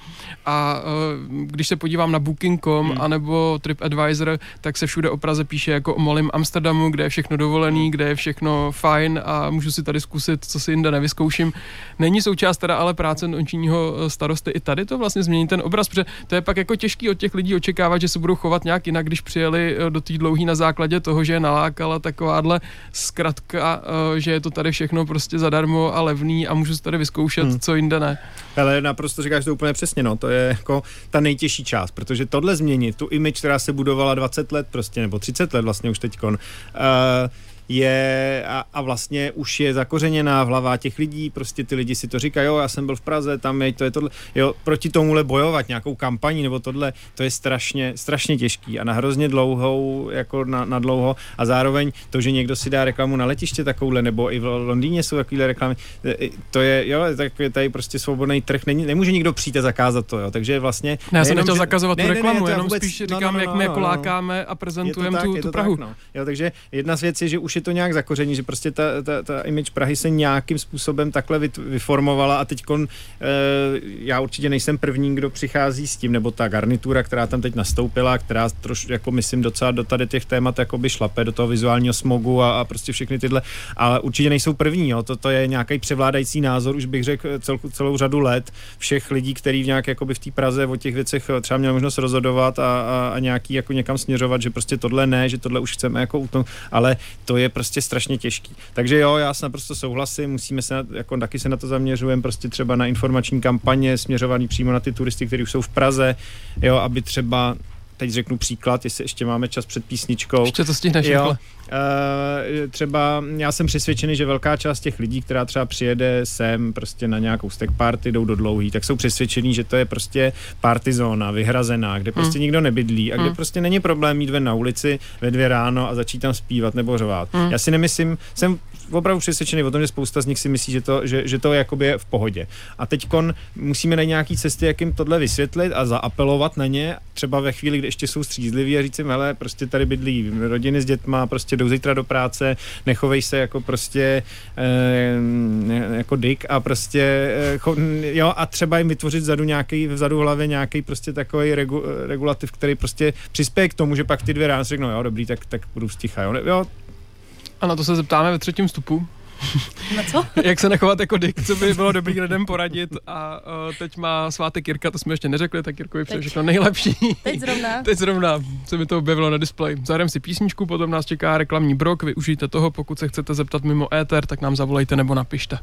A uh, když se podívám na Book Booking.com hmm. anebo TripAdvisor, tak se všude o Praze píše jako o malém Amsterdamu, kde je všechno dovolený, kde je všechno fajn a můžu si tady zkusit, co si jinde nevyzkouším. Není součást teda ale práce nočního eh, starosty i tady to vlastně změní ten obraz, protože to je pak jako těžký od těch lidí očekávat, že se budou chovat nějak jinak, když přijeli eh, do té dlouhé na základě toho, že je nalákala takováhle zkratka, že je to tady všechno prostě zadarmo a levný a můžu si tady vyzkoušet, hmm. co jinde ne. Ale naprosto říkáš to úplně přesně, no, to je jako ta nejtěžší část, protože tohle změnit, tu image, která se budovala 20 let prostě, nebo 30 let vlastně už teďkon, uh, je a, a vlastně už je zakořeněná v hlavách těch lidí, prostě ty lidi si to říkají, jo, já jsem byl v Praze, tam je, to je tohle, jo, proti tomuhle bojovat nějakou kampaní nebo tohle, to je strašně, strašně těžký a na hrozně dlouhou, jako na, na dlouho a zároveň to, že někdo si dá reklamu na letiště takovouhle, nebo i v Londýně jsou takovéhle reklamy, e, to je, jo, tak je tady prostě svobodný trh, není, nemůže nikdo přijít a zakázat to, jo, takže vlastně... Ne, já jsem nechtěl zakazovat ne, tu reklamu, ne, ne, jenom vůbec, spíš říkám, no, no, no, jak my jako no, no, lákáme a prezentujeme tu, tu Prahu. Tak, no. Jo, takže jedna z věcí je, že už je to nějak zakoření, že prostě ta, ta, ta image Prahy se nějakým způsobem takhle vyformovala a teď e, já určitě nejsem první, kdo přichází s tím, nebo ta garnitura, která tam teď nastoupila, která troš, jako myslím docela do tady těch témat jako by šlape do toho vizuálního smogu a, a prostě všechny tyhle, ale určitě nejsou první, jo. To, to je nějaký převládající názor, už bych řekl cel, celou řadu let všech lidí, kteří v nějak jakoby v té Praze o těch věcech třeba měl možnost rozhodovat a, a, a nějaký jako někam směřovat, že prostě tohle ne, že tohle už chceme jako utnout, ale to je prostě strašně těžký. Takže jo, já se naprosto souhlasím, musíme se, na, jako taky se na to zaměřujeme, prostě třeba na informační kampaně směřovaný přímo na ty turisty, kteří už jsou v Praze, jo, aby třeba teď řeknu příklad, jestli ještě máme čas před písničkou. Ještě to stihneš, jo, Uh, třeba já jsem přesvědčený, že velká část těch lidí, která třeba přijede sem prostě na nějakou stack party, jdou do dlouhý, tak jsou přesvědčení, že to je prostě party zóna, vyhrazená, kde prostě hmm. nikdo nebydlí a kde hmm. prostě není problém mít ven na ulici ve dvě ráno a začít tam zpívat nebo řovat. Hmm. Já si nemyslím, jsem opravdu přesvědčený o tom, že spousta z nich si myslí, že to, že, že to jakoby je v pohodě. A teď musíme najít nějaký cesty, jak jim tohle vysvětlit a zaapelovat na ně, třeba ve chvíli, kdy ještě jsou střízliví a říct jim, hele, prostě tady bydlí rodiny s dětma, prostě jdou zítra do práce, nechovej se jako prostě e, jako dick a prostě e, cho, jo a třeba jim vytvořit vzadu nějaký, vzadu v hlavě nějaký prostě takový regu, regulativ, který prostě přispěje k tomu, že pak ty dvě ráno řeknou, jo dobrý, tak, tak budu sticha, jo, jo a na to se zeptáme ve třetím vstupu. Na co? [LAUGHS] Jak se nechovat jako dick, co by bylo dobrý lidem poradit a uh, teď má svátek Jirka, to jsme ještě neřekli, tak Jirkovi přeji všechno nejlepší. Teď zrovna. [LAUGHS] teď zrovna se mi to objevilo na displeji. Zahrajeme si písničku, potom nás čeká reklamní brok, využijte toho, pokud se chcete zeptat mimo éter, tak nám zavolejte nebo napište.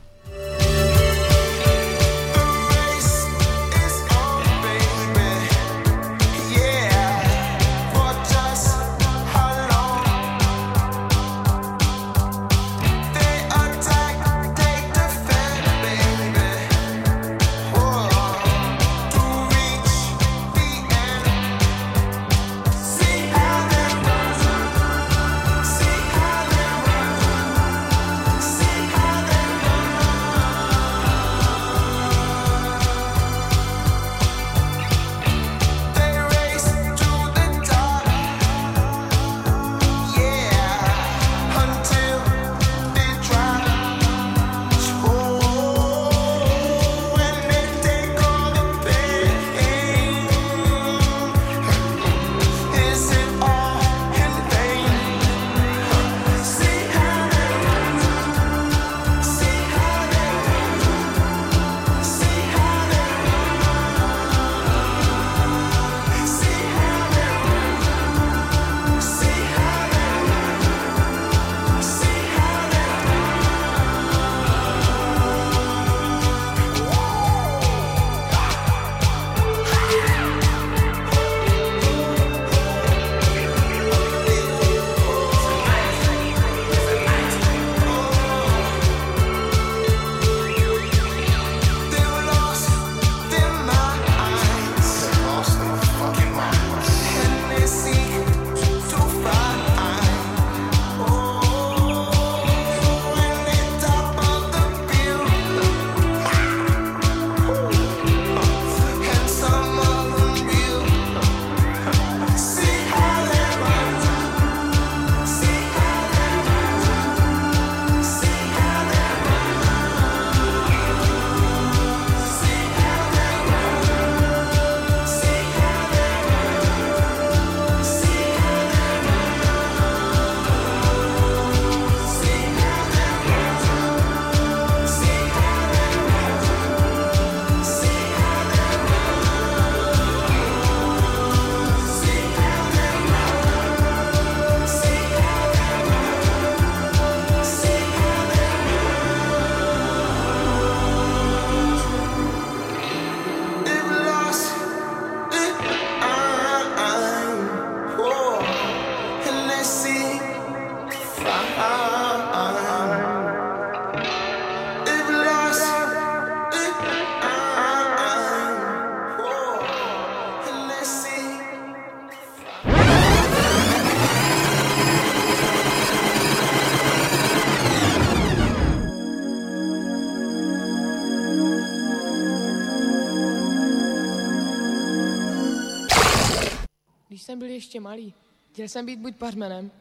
Ještě malý, chtěl jsem být buď pařmenem,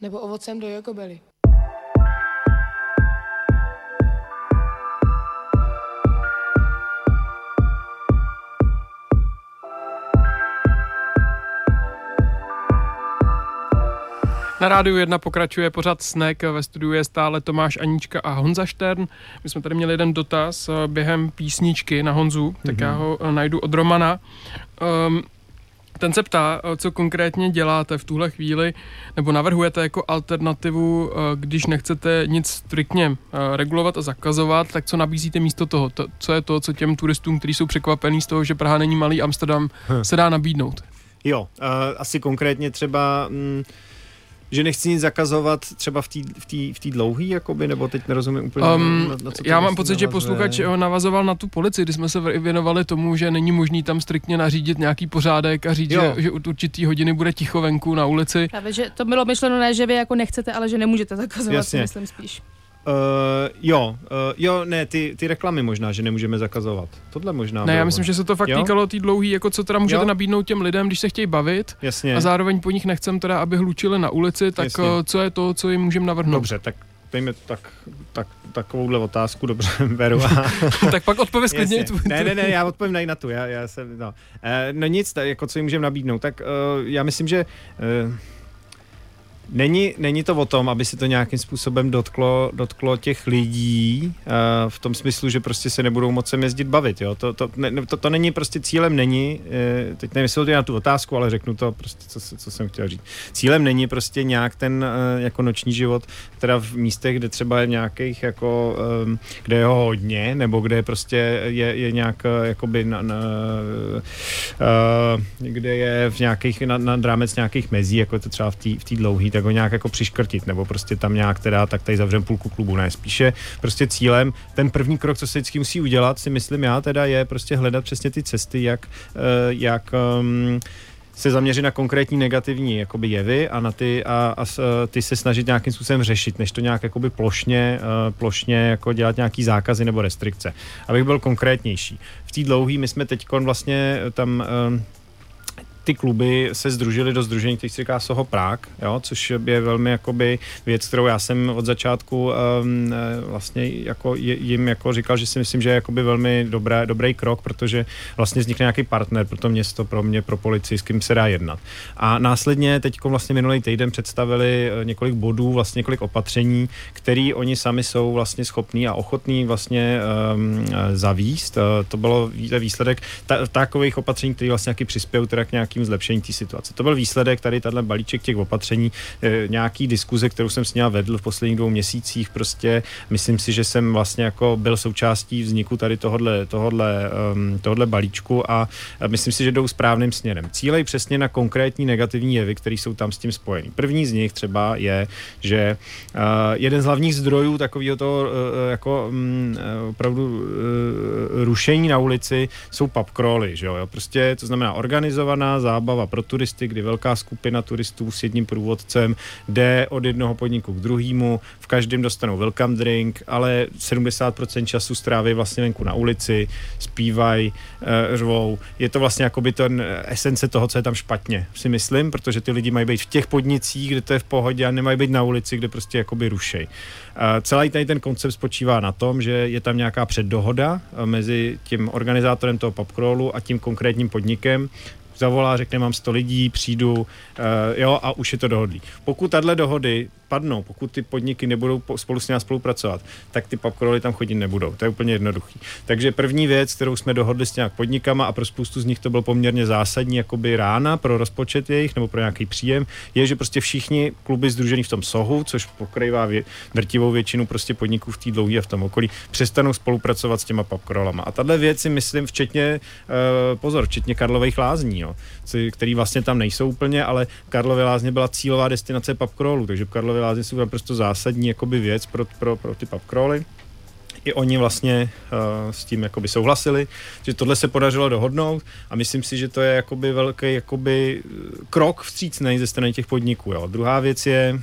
nebo ovocem do jokobely. Na rádiu 1 pokračuje pořád Snek, ve studiu je stále Tomáš Anička a Honza Štern. My jsme tady měli jeden dotaz eh, během písničky na Honzu, mm-hmm. tak já ho eh, najdu od Romana. Um, ten se ptá, co konkrétně děláte v tuhle chvíli, nebo navrhujete jako alternativu, když nechcete nic striktně regulovat a zakazovat, tak co nabízíte místo toho? To, co je to, co těm turistům, kteří jsou překvapení z toho, že Praha není malý Amsterdam, hm. se dá nabídnout? Jo, uh, asi konkrétně třeba... Mm, že nechci nic zakazovat třeba v té v v dlouhý, jakoby, nebo teď nerozumím úplně. Um, na, na co já mám pocit, navazuje. že posluchač navazoval na tu policii, kdy jsme se věnovali tomu, že není možný tam striktně nařídit nějaký pořádek a říct, že, že od určitý hodiny bude ticho venku na ulici. Právě, že to bylo myšleno ne, že vy jako nechcete, ale že nemůžete zakazovat, Jasně. myslím spíš. Uh, jo, uh, jo, ne, ty, ty reklamy možná, že nemůžeme zakazovat. Tohle možná. Ne, já myslím, že se to fakt jo? týkalo tý dlouhý, jako co teda můžete jo? nabídnout těm lidem, když se chtějí bavit. Jasně. A zároveň po nich nechcem teda, aby hlučili na ulici, tak uh, co je to, co jim můžeme navrhnout? Dobře, tak dejme tak, tak, takovouhle otázku, dobře, [LAUGHS] beru. [LAUGHS] tak pak odpověz klidně. Ne, ne, ne, já odpovím na tu, já, já jsem, no. Uh, no nic, tak, jako co jim můžeme nabídnout, tak uh, já myslím, že uh, Není, není to o tom, aby se to nějakým způsobem dotklo, dotklo těch lidí uh, v tom smyslu, že prostě se nebudou moci jezdit bavit. Jo? To, to, ne, to, to není prostě cílem není, uh, teď nevím, jestli na tu otázku, ale řeknu to prostě, co, co jsem chtěl říct. Cílem není prostě nějak ten uh, jako noční život, teda v místech, kde třeba je nějakých jako, um, kde je ho hodně, nebo kde prostě je, je nějak jakoby na, na, uh, kde je v nějakých, nad, nad rámec nějakých mezí, jako je to třeba v té v dlouhé, ho nějak jako přiškrtit, nebo prostě tam nějak teda, tak tady zavřem půlku klubu, ne, spíše prostě cílem, ten první krok, co se vždycky musí udělat, si myslím já teda je prostě hledat přesně ty cesty, jak, eh, jak um, se zaměřit na konkrétní negativní jakoby jevy a na ty a, a ty se snažit nějakým způsobem řešit, než to nějak jakoby plošně, uh, plošně jako dělat nějaký zákazy nebo restrikce. Abych byl konkrétnější. V té dlouhý my jsme teď vlastně tam ty kluby se združily do združení, který se říká Soho Prák, jo, což je velmi jakoby věc, kterou já jsem od začátku um, vlastně jako jim jako říkal, že si myslím, že je jakoby velmi dobré, dobrý krok, protože vlastně vznikne nějaký partner pro to město, pro mě, pro policii, s kým se dá jednat. A následně teď vlastně minulý týden představili eh, několik bodů, vlastně několik opatření, který oni sami jsou vlastně schopní a ochotní vlastně um, zavíst. To bylo výsledek ta, takových opatření, které vlastně nějaký přispějí teda k nějak nějakým zlepšení té situace. To byl výsledek tady tenhle balíček těch opatření, e, nějaký diskuze, kterou jsem s ním vedl v posledních dvou měsících. Prostě myslím si, že jsem vlastně jako byl součástí vzniku tady tohodle, tohodle, um, tohodle balíčku a myslím si, že jdou správným směrem. Cílej přesně na konkrétní negativní jevy, které jsou tam s tím spojený. První z nich třeba je, že uh, jeden z hlavních zdrojů takového toho uh, jako um, opravdu uh, rušení na ulici jsou pub crawly, že jo? Prostě to znamená organizovaná zábava pro turisty, kdy velká skupina turistů s jedním průvodcem jde od jednoho podniku k druhému, v každém dostanou welcome drink, ale 70% času stráví vlastně venku na ulici, zpívají, uh, řvou. Je to vlastně jakoby ten esence toho, co je tam špatně, si myslím, protože ty lidi mají být v těch podnicích, kde to je v pohodě a nemají být na ulici, kde prostě jakoby rušej. Celý tady ten koncept spočívá na tom, že je tam nějaká předdohoda uh, mezi tím organizátorem toho popcrawlu a tím konkrétním podnikem, zavolá, řekne, mám 100 lidí, přijdu, uh, jo, a už je to dohodlý. Pokud tahle dohody padnou, pokud ty podniky nebudou spolu s námi spolupracovat, tak ty popkroly tam chodit nebudou. To je úplně jednoduchý. Takže první věc, kterou jsme dohodli s nějak podnikama a pro spoustu z nich to byl poměrně zásadní jakoby rána pro rozpočet jejich nebo pro nějaký příjem, je, že prostě všichni kluby združení v tom sohu, což pokrývá vě, drtivou většinu prostě podniků v té dlouhé a v tom okolí, přestanou spolupracovat s těma popkrolama. A tahle věc si myslím, včetně, uh, pozor, včetně Karlových lázní, jo, který vlastně tam nejsou úplně, ale Karlovy lázně byla cílová destinace popkrolů, takže Karlovy lázně jsou naprosto zásadní jakoby věc pro, pro, pro ty pubcrawly. I oni vlastně uh, s tím jakoby souhlasili, že tohle se podařilo dohodnout a myslím si, že to je jakoby velký jakoby krok vstřícný ze strany těch podniků. Jo. Druhá věc je,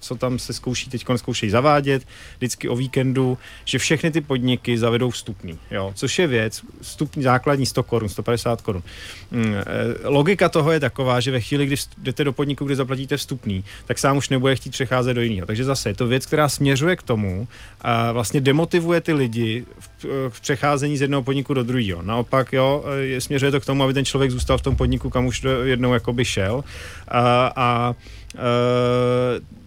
co tam se zkouší, teď zkoušejí zavádět, vždycky o víkendu, že všechny ty podniky zavedou vstupný, jo, což je věc, vstupní základní 100 korun, 150 korun. Mm, eh, logika toho je taková, že ve chvíli, kdy jdete do podniku, kde zaplatíte vstupný, tak sám už nebude chtít přecházet do jiného. Takže zase je to věc, která směřuje k tomu a vlastně demotivuje ty lidi v, v přecházení z jednoho podniku do druhého. Naopak, jo, je, směřuje to k tomu, aby ten člověk zůstal v tom podniku, kam už jednou jakoby šel. A, a e,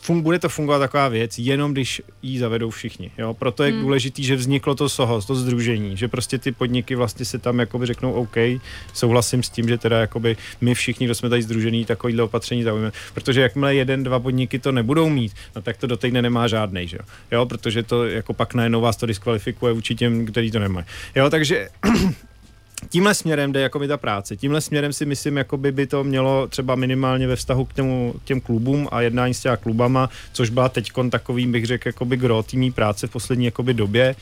fun, bude to fungovat taková věc, jenom když ji zavedou všichni. Jo? Proto je hmm. důležitý, že vzniklo to SOHO, to združení, že prostě ty podniky vlastně se tam jakoby řeknou OK, souhlasím s tím, že teda jakoby my všichni, kdo jsme tady združení, takovýhle opatření zaujíme. Protože jakmile jeden, dva podniky to nebudou mít, no tak to do týdne nemá žádný, že jo? jo? Protože to jako pak najednou vás to diskvalifikuje vůči těm, který to nemají. Jo, takže tímhle směrem jde jako by ta práce. Tímhle směrem si myslím, jako by, by to mělo třeba minimálně ve vztahu k, těmu, k těm klubům a jednání s těma klubama, což byla teď takový, bych řekl, jakoby gro týmí práce v poslední jakoby době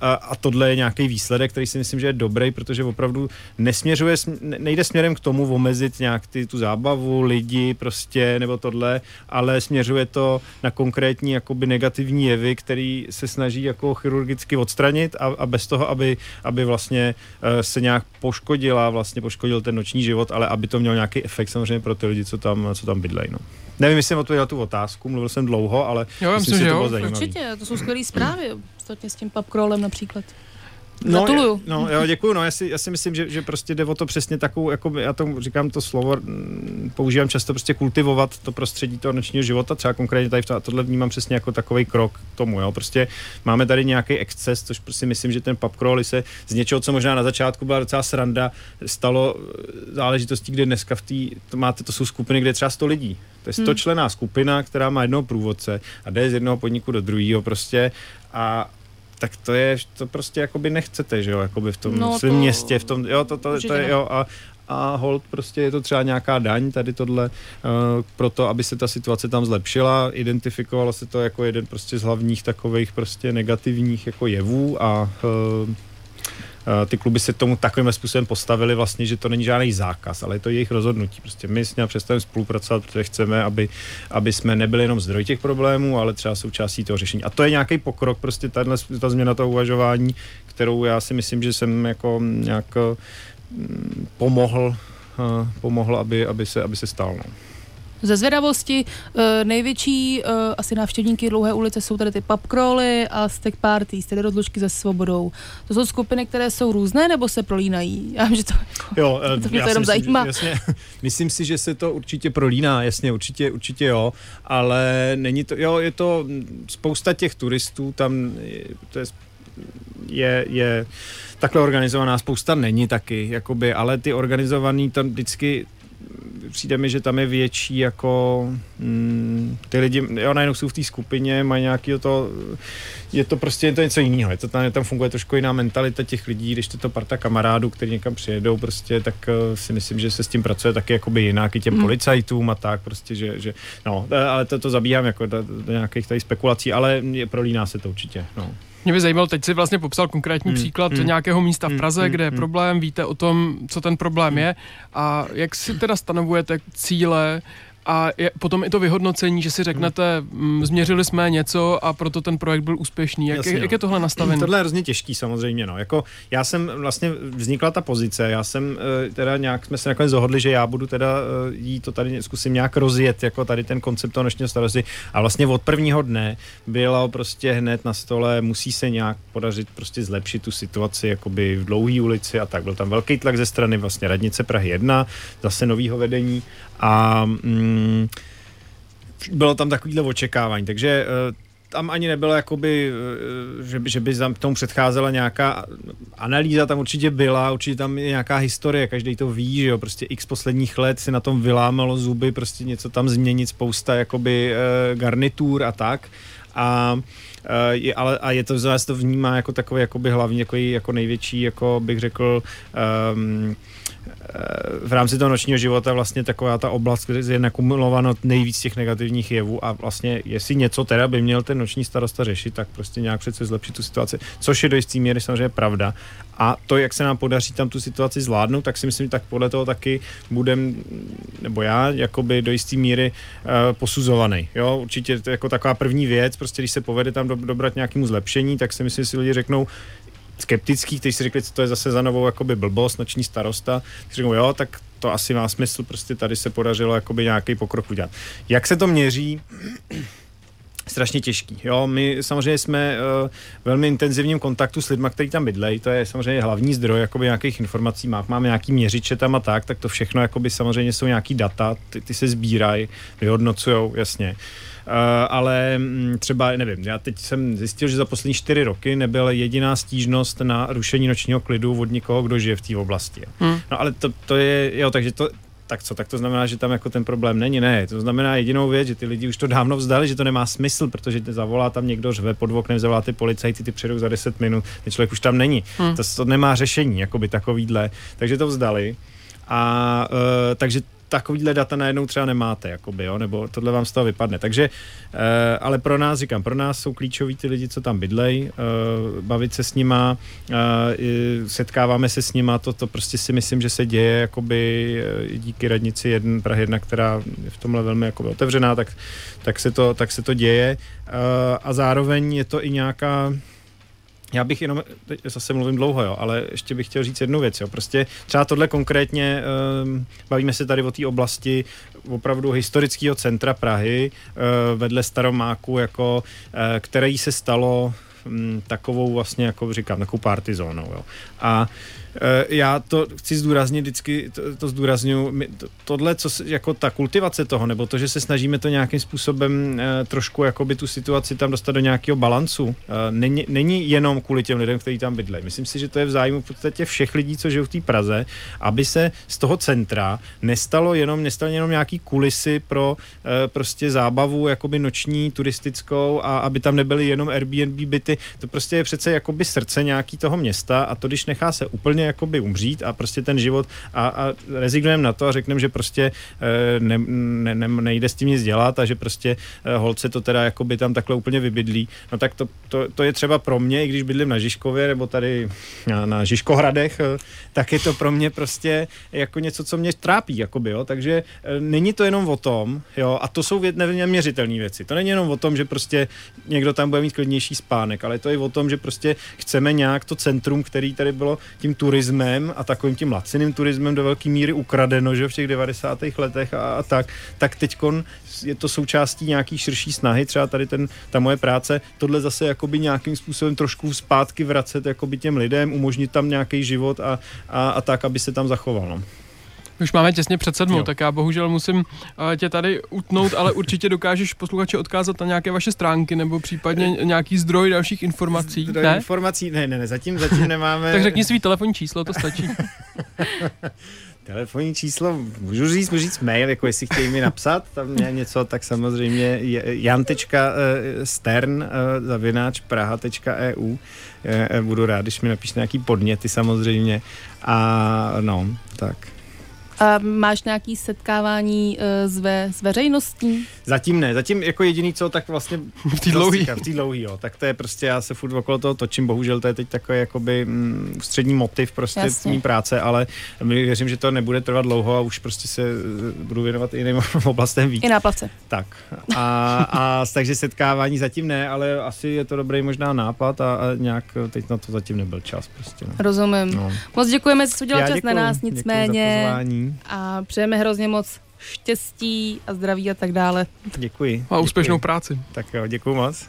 a, a tohle je nějaký výsledek, který si myslím, že je dobrý, protože opravdu nesměřuje, nejde směrem k tomu omezit nějak ty, tu zábavu, lidi prostě, nebo tohle, ale směřuje to na konkrétní jakoby negativní jevy, který se snaží jako chirurgicky odstranit a, a bez toho, aby, aby vlastně uh, se nějak poškodila, vlastně poškodil ten noční život, ale aby to mělo nějaký efekt samozřejmě pro ty lidi, co tam, co tam bydlejí. No. Nevím, jestli jsem odpověděl tu otázku, mluvil jsem dlouho, ale jo, myslím, myslím, že, že to bylo zajímavé. Určitě, to jsou skvělé zprávy, ostatně s tím papkrolem například. No, Gratuluju. No, jo, děkuju, no, já si, já si myslím, že, že prostě jde o to přesně takovou, jako já tomu říkám to slovo, mm, používám často prostě kultivovat to prostředí toho nočního života, třeba konkrétně tady v to, a tohle vnímám přesně jako takový krok k tomu, jo, prostě máme tady nějaký exces, což prostě myslím, že ten pub crawl se z něčeho, co možná na začátku byla docela sranda, stalo eh, záležitostí, kde dneska v té, to máte, to jsou skupiny, kde je třeba 100 lidí, to je 100 hmm. člená skupina, která má jednoho průvodce a jde z jednoho podniku do druhého prostě a, tak to je, to prostě jakoby nechcete, že jo, jakoby v tom no svém to... městě, v tom, jo, to, to, to, to je, jo, a, a hold prostě je to třeba nějaká daň, tady tohle, uh, proto, aby se ta situace tam zlepšila, identifikovalo se to jako jeden prostě z hlavních takových prostě negativních jako jevů a uh, ty kluby se tomu takovým způsobem postavili vlastně, že to není žádný zákaz, ale je to jejich rozhodnutí. Prostě my s ním přestaneme spolupracovat, protože chceme, aby, aby jsme nebyli jenom zdroj těch problémů, ale třeba součástí toho řešení. A to je nějaký pokrok, prostě tato, ta změna toho uvažování, kterou já si myslím, že jsem jako nějak mm, pomohl, eh, pomohl aby, aby, se, aby se stál. No. Ze zvědavosti eh, největší uh, asi návštěvníky Dlouhé ulice jsou tady ty pub crawly a stack parties, tedy rozlučky se svobodou. To jsou skupiny, které jsou různé nebo se prolínají? Já vím, že to, jo, [LAUGHS] to mě to jenom zajímá. Jasně, [LAUGHS] myslím si, že se to určitě prolíná, jasně, určitě, určitě jo, ale není to, jo, je to spousta těch turistů, tam to je, je, je takhle organizovaná, spousta není taky, jakoby, ale ty organizovaný tam vždycky přijde mi, že tam je větší jako mm, ty lidi, jo, najednou jsou v té skupině, mají nějaký to, je to prostě je to něco jiného, je to tam, tam funguje trošku jiná mentalita těch lidí, když to, to parta kamarádů, kteří někam přijedou, prostě, tak uh, si myslím, že se s tím pracuje taky jakoby jinak i těm mm. policajtům a tak, prostě, že, že no, ale to, to zabíhám jako do, do nějakých tady spekulací, ale prolíná se to určitě, no. Mě by zajímalo, teď si vlastně popsal konkrétní hmm. příklad hmm. nějakého místa v hmm, Praze, hmm. kde je hmm. problém, víte o tom, co ten problém hmm. je a jak si teda stanovujete cíle a je, potom i to vyhodnocení, že si řeknete, mm, změřili jsme něco a proto ten projekt byl úspěšný. Jak, Jasně, jak, jak je no. tohle nastavené? Tohle je hrozně těžký samozřejmě. No. Jako, já jsem vlastně vznikla ta pozice, já jsem eh, teda nějak, jsme se nakonec dohodli, že já budu teda eh, jí to tady zkusím nějak rozjet, jako tady ten koncept toho nočního starosti. A vlastně od prvního dne bylo prostě hned na stole, musí se nějak podařit prostě zlepšit tu situaci jakoby v dlouhé ulici a tak. Byl tam velký tlak ze strany vlastně radnice Prahy 1, zase novýho vedení a mm, bylo tam takovýhle očekávání, takže uh, tam ani nebylo jakoby, eh, že by, že by tam tomu předcházela nějaká analýza, tam určitě byla, určitě tam je nějaká historie, každý to ví, že jo, prostě x posledních let si na tom vylámalo zuby, prostě něco tam změnit, spousta jakoby uh, garnitur a tak. A je, ale, a je to zase to vnímá jako takový jakoby hlavní, jako, jako největší, jako bych řekl, um, v rámci toho nočního života vlastně taková ta oblast, kde je nakumulováno nejvíc těch negativních jevů a vlastně jestli něco teda by měl ten noční starosta řešit, tak prostě nějak přece zlepšit tu situaci, což je do jisté míry samozřejmě pravda. A to, jak se nám podaří tam tu situaci zvládnout, tak si myslím, tak podle toho taky budem, nebo já, jakoby do jisté míry uh, posuzovaný. Jo, určitě to je jako taková první věc, prostě když se povede tam do, dobrat nějakému zlepšení, tak si myslím, že si lidi řeknou, skeptický, kteří si řekli, co to je zase za novou jakoby blbost, noční starosta, tak řeknou, jo, tak to asi má smysl, prostě tady se podařilo jakoby nějaký pokrok udělat. Jak se to měří? [CLEARS THROAT] strašně těžký. Jo, my samozřejmě jsme uh, velmi intenzivním kontaktu s lidmi, kteří tam bydlejí, to je samozřejmě hlavní zdroj jakoby nějakých informací, má, máme nějaký měřiče tam a tak, tak to všechno jakoby samozřejmě jsou nějaký data, ty, ty se sbírají, vyhodnocují, jasně. Uh, ale mm, třeba, nevím, já teď jsem zjistil, že za poslední čtyři roky nebyla jediná stížnost na rušení nočního klidu od nikoho, kdo žije v té oblasti. Hmm. No ale to, to je, jo, takže to, tak co, tak to znamená, že tam jako ten problém není, ne, to znamená jedinou věc, že ty lidi už to dávno vzdali, že to nemá smysl, protože zavolá tam někdo řve pod oknem, zavolá ty policajti, ty přijdou za 10 minut, ten člověk už tam není. Hmm. To, to nemá řešení, jakoby takovýhle, takže to vzdali. A uh, takže takovýhle data najednou třeba nemáte, jakoby, jo, nebo tohle vám z toho vypadne. Takže, uh, ale pro nás, říkám, pro nás jsou klíčoví ty lidi, co tam bydlej, uh, bavit se s nima, uh, setkáváme se s nima, to, to prostě si myslím, že se děje, jakoby díky radnici jeden, Prahy 1, která je v tomhle velmi jakoby otevřená, tak, tak, se to, tak se to děje. Uh, a zároveň je to i nějaká já bych jenom, teď zase mluvím dlouho, jo, ale ještě bych chtěl říct jednu věc, jo. Prostě třeba tohle konkrétně, um, bavíme se tady o té oblasti opravdu historického centra Prahy, uh, vedle Staromáku, jako, uh, které se stalo um, takovou vlastně, jako říkám, takovou party zónou, jo. A uh, já to chci zdůraznit, vždycky to, to zdůraznuju, to, tohle, co se, jako ta kultivace toho, nebo to, že se snažíme to nějakým způsobem eh, trošku jakoby tu situaci tam dostat do nějakého balancu, eh, není, není jenom kvůli těm lidem, kteří tam bydlejí. Myslím si, že to je v zájmu v podstatě všech lidí, co žijou v té Praze, aby se z toho centra nestalo jenom, nestalo jenom nějaký kulisy pro prostě zábavu jakoby noční, turistickou a aby tam nebyly jenom Airbnb byty. To prostě je přece jakoby srdce nějaký toho města a to, když nechá se úplně jakoby umřít a prostě ten život a, a rezignujeme na to a řekneme, že prostě eh, ne, ne, ne, nejde s tím nic dělat a že prostě eh, holce to teda jakoby tam takhle úplně vybydlí. No tak to, to, to je třeba pro mě, i když bydlím na Žižkově nebo tady na, na Žižkohradech, eh, tak je to pro mě prostě jako něco, co mě trápí, jakoby, jo. Takže není to jenom o tom, jo, a to jsou věd, neměřitelné věci. To není jenom o tom, že prostě někdo tam bude mít klidnější spánek, ale to je o tom, že prostě chceme nějak to centrum, který tady bylo tím turistem, turismem a takovým tím laciným turismem do velké míry ukradeno, že v těch 90. letech a, a tak, tak teď je to součástí nějaký širší snahy, třeba tady ten, ta moje práce, tohle zase jakoby nějakým způsobem trošku zpátky vracet jakoby těm lidem, umožnit tam nějaký život a, a, a tak, aby se tam zachoval. No. Už máme těsně před sedmou, jo. tak já bohužel musím uh, tě tady utnout, ale určitě dokážeš posluchače odkázat na nějaké vaše stránky nebo případně nějaký zdroj dalších informací. Zdroj ne? informací, ne, ne, ne, zatím, zatím nemáme. [LAUGHS] tak řekni svý telefonní číslo, to stačí. [LAUGHS] Telefonní číslo, můžu říct, můžu říct mail, jako jestli chtějí mi napsat tam mě něco, tak samozřejmě jan.stern eh, zavináč praha.eu eh, budu rád, když mi napíš nějaký podněty samozřejmě a no, tak. A máš nějaký setkávání uh, s, ve, s veřejností? Zatím ne, zatím jako jediný co, tak vlastně [LAUGHS] v té dlouhý. [LAUGHS] V té dlouhý, jo. Tak to je prostě, já se furt okolo toho točím, bohužel to je teď takový jakoby mm, střední motiv prostě Jasně. mý práce, ale věřím, že to nebude trvat dlouho a už prostě se eh, budu věnovat i jiným [LAUGHS] oblastem víc. I na place. Tak. A, a takže setkávání zatím ne, ale asi je to dobrý možná nápad a, a nějak teď na to zatím nebyl čas prostě. No. Rozumím. No. Moc děkujeme, že jsi udělal čas na nás, nicméně. A přejeme hrozně moc štěstí a zdraví a tak dále. Děkuji. A úspěšnou děkuji. práci. Tak jo, děkuji moc.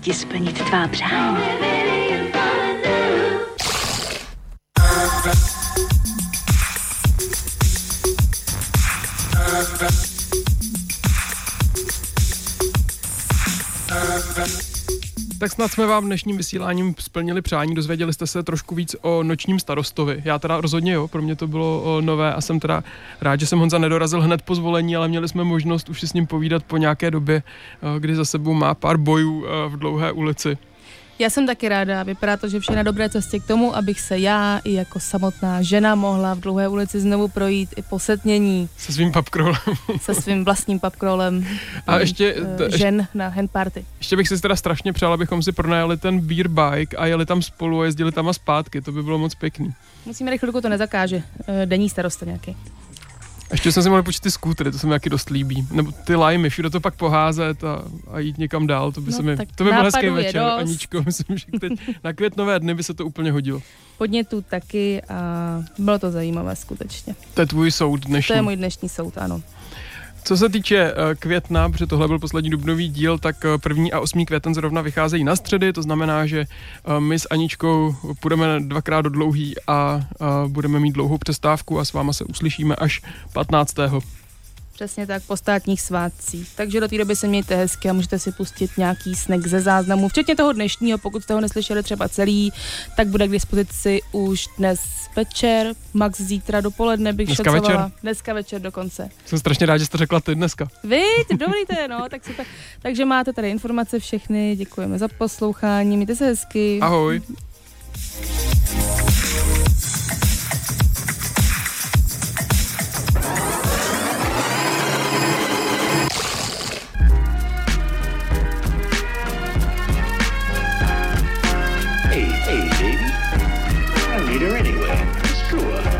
Ti splnit tvá přání. Snad jsme vám dnešním vysíláním splnili přání, dozvěděli jste se trošku víc o nočním starostovi. Já teda rozhodně jo, pro mě to bylo nové a jsem teda rád, že jsem Honza nedorazil hned po zvolení, ale měli jsme možnost už si s ním povídat po nějaké době, kdy za sebou má pár bojů v dlouhé ulici. Já jsem taky ráda. Vypadá to, že vše na dobré cestě k tomu, abych se já i jako samotná žena mohla v dlouhé ulici znovu projít i po setnění. Se svým papkrolem. se svým vlastním papkrolem. [LAUGHS] A ještě... Uh, žen na hand party. Ještě bych si teda strašně přál, abychom si pronajali ten beer bike a jeli tam spolu a jezdili tam a zpátky. To by bylo moc pěkný. Musíme rychle, to nezakáže. Uh, denní starosta nějaký. Ještě jsme si mohli počít ty skútry, to se mi taky dost líbí. Nebo ty lajmy, všude to pak poházet a, a jít někam dál, to by no, se mi, to by byl hezký večer, dost. Aničko, [LAUGHS] myslím, že teď na květnové dny by se to úplně hodilo. Podnětů taky a bylo to zajímavé skutečně. To je tvůj soud dnešní. To je můj dnešní soud, ano. Co se týče eh, května, protože tohle byl poslední dubnový díl, tak eh, první a osmý květen zrovna vycházejí na středy, to znamená, že eh, my s Aničkou půjdeme dvakrát do dlouhý a budeme mít dlouhou přestávku a s váma se uslyšíme až 15. Přesně tak, po státních svátcích. Takže do té doby se mějte hezky a můžete si pustit nějaký snack ze záznamu, včetně toho dnešního, pokud jste ho neslyšeli třeba celý, tak bude k dispozici už dnes večer, max zítra dopoledne bych Dneska večer? Dneska večer dokonce. Jsem strašně rád, že jste řekla ty dneska. Vy, [LAUGHS] dobrý to je, no, tak tak, takže máte tady informace všechny, děkujeme za poslouchání, mějte se hezky. Ahoj.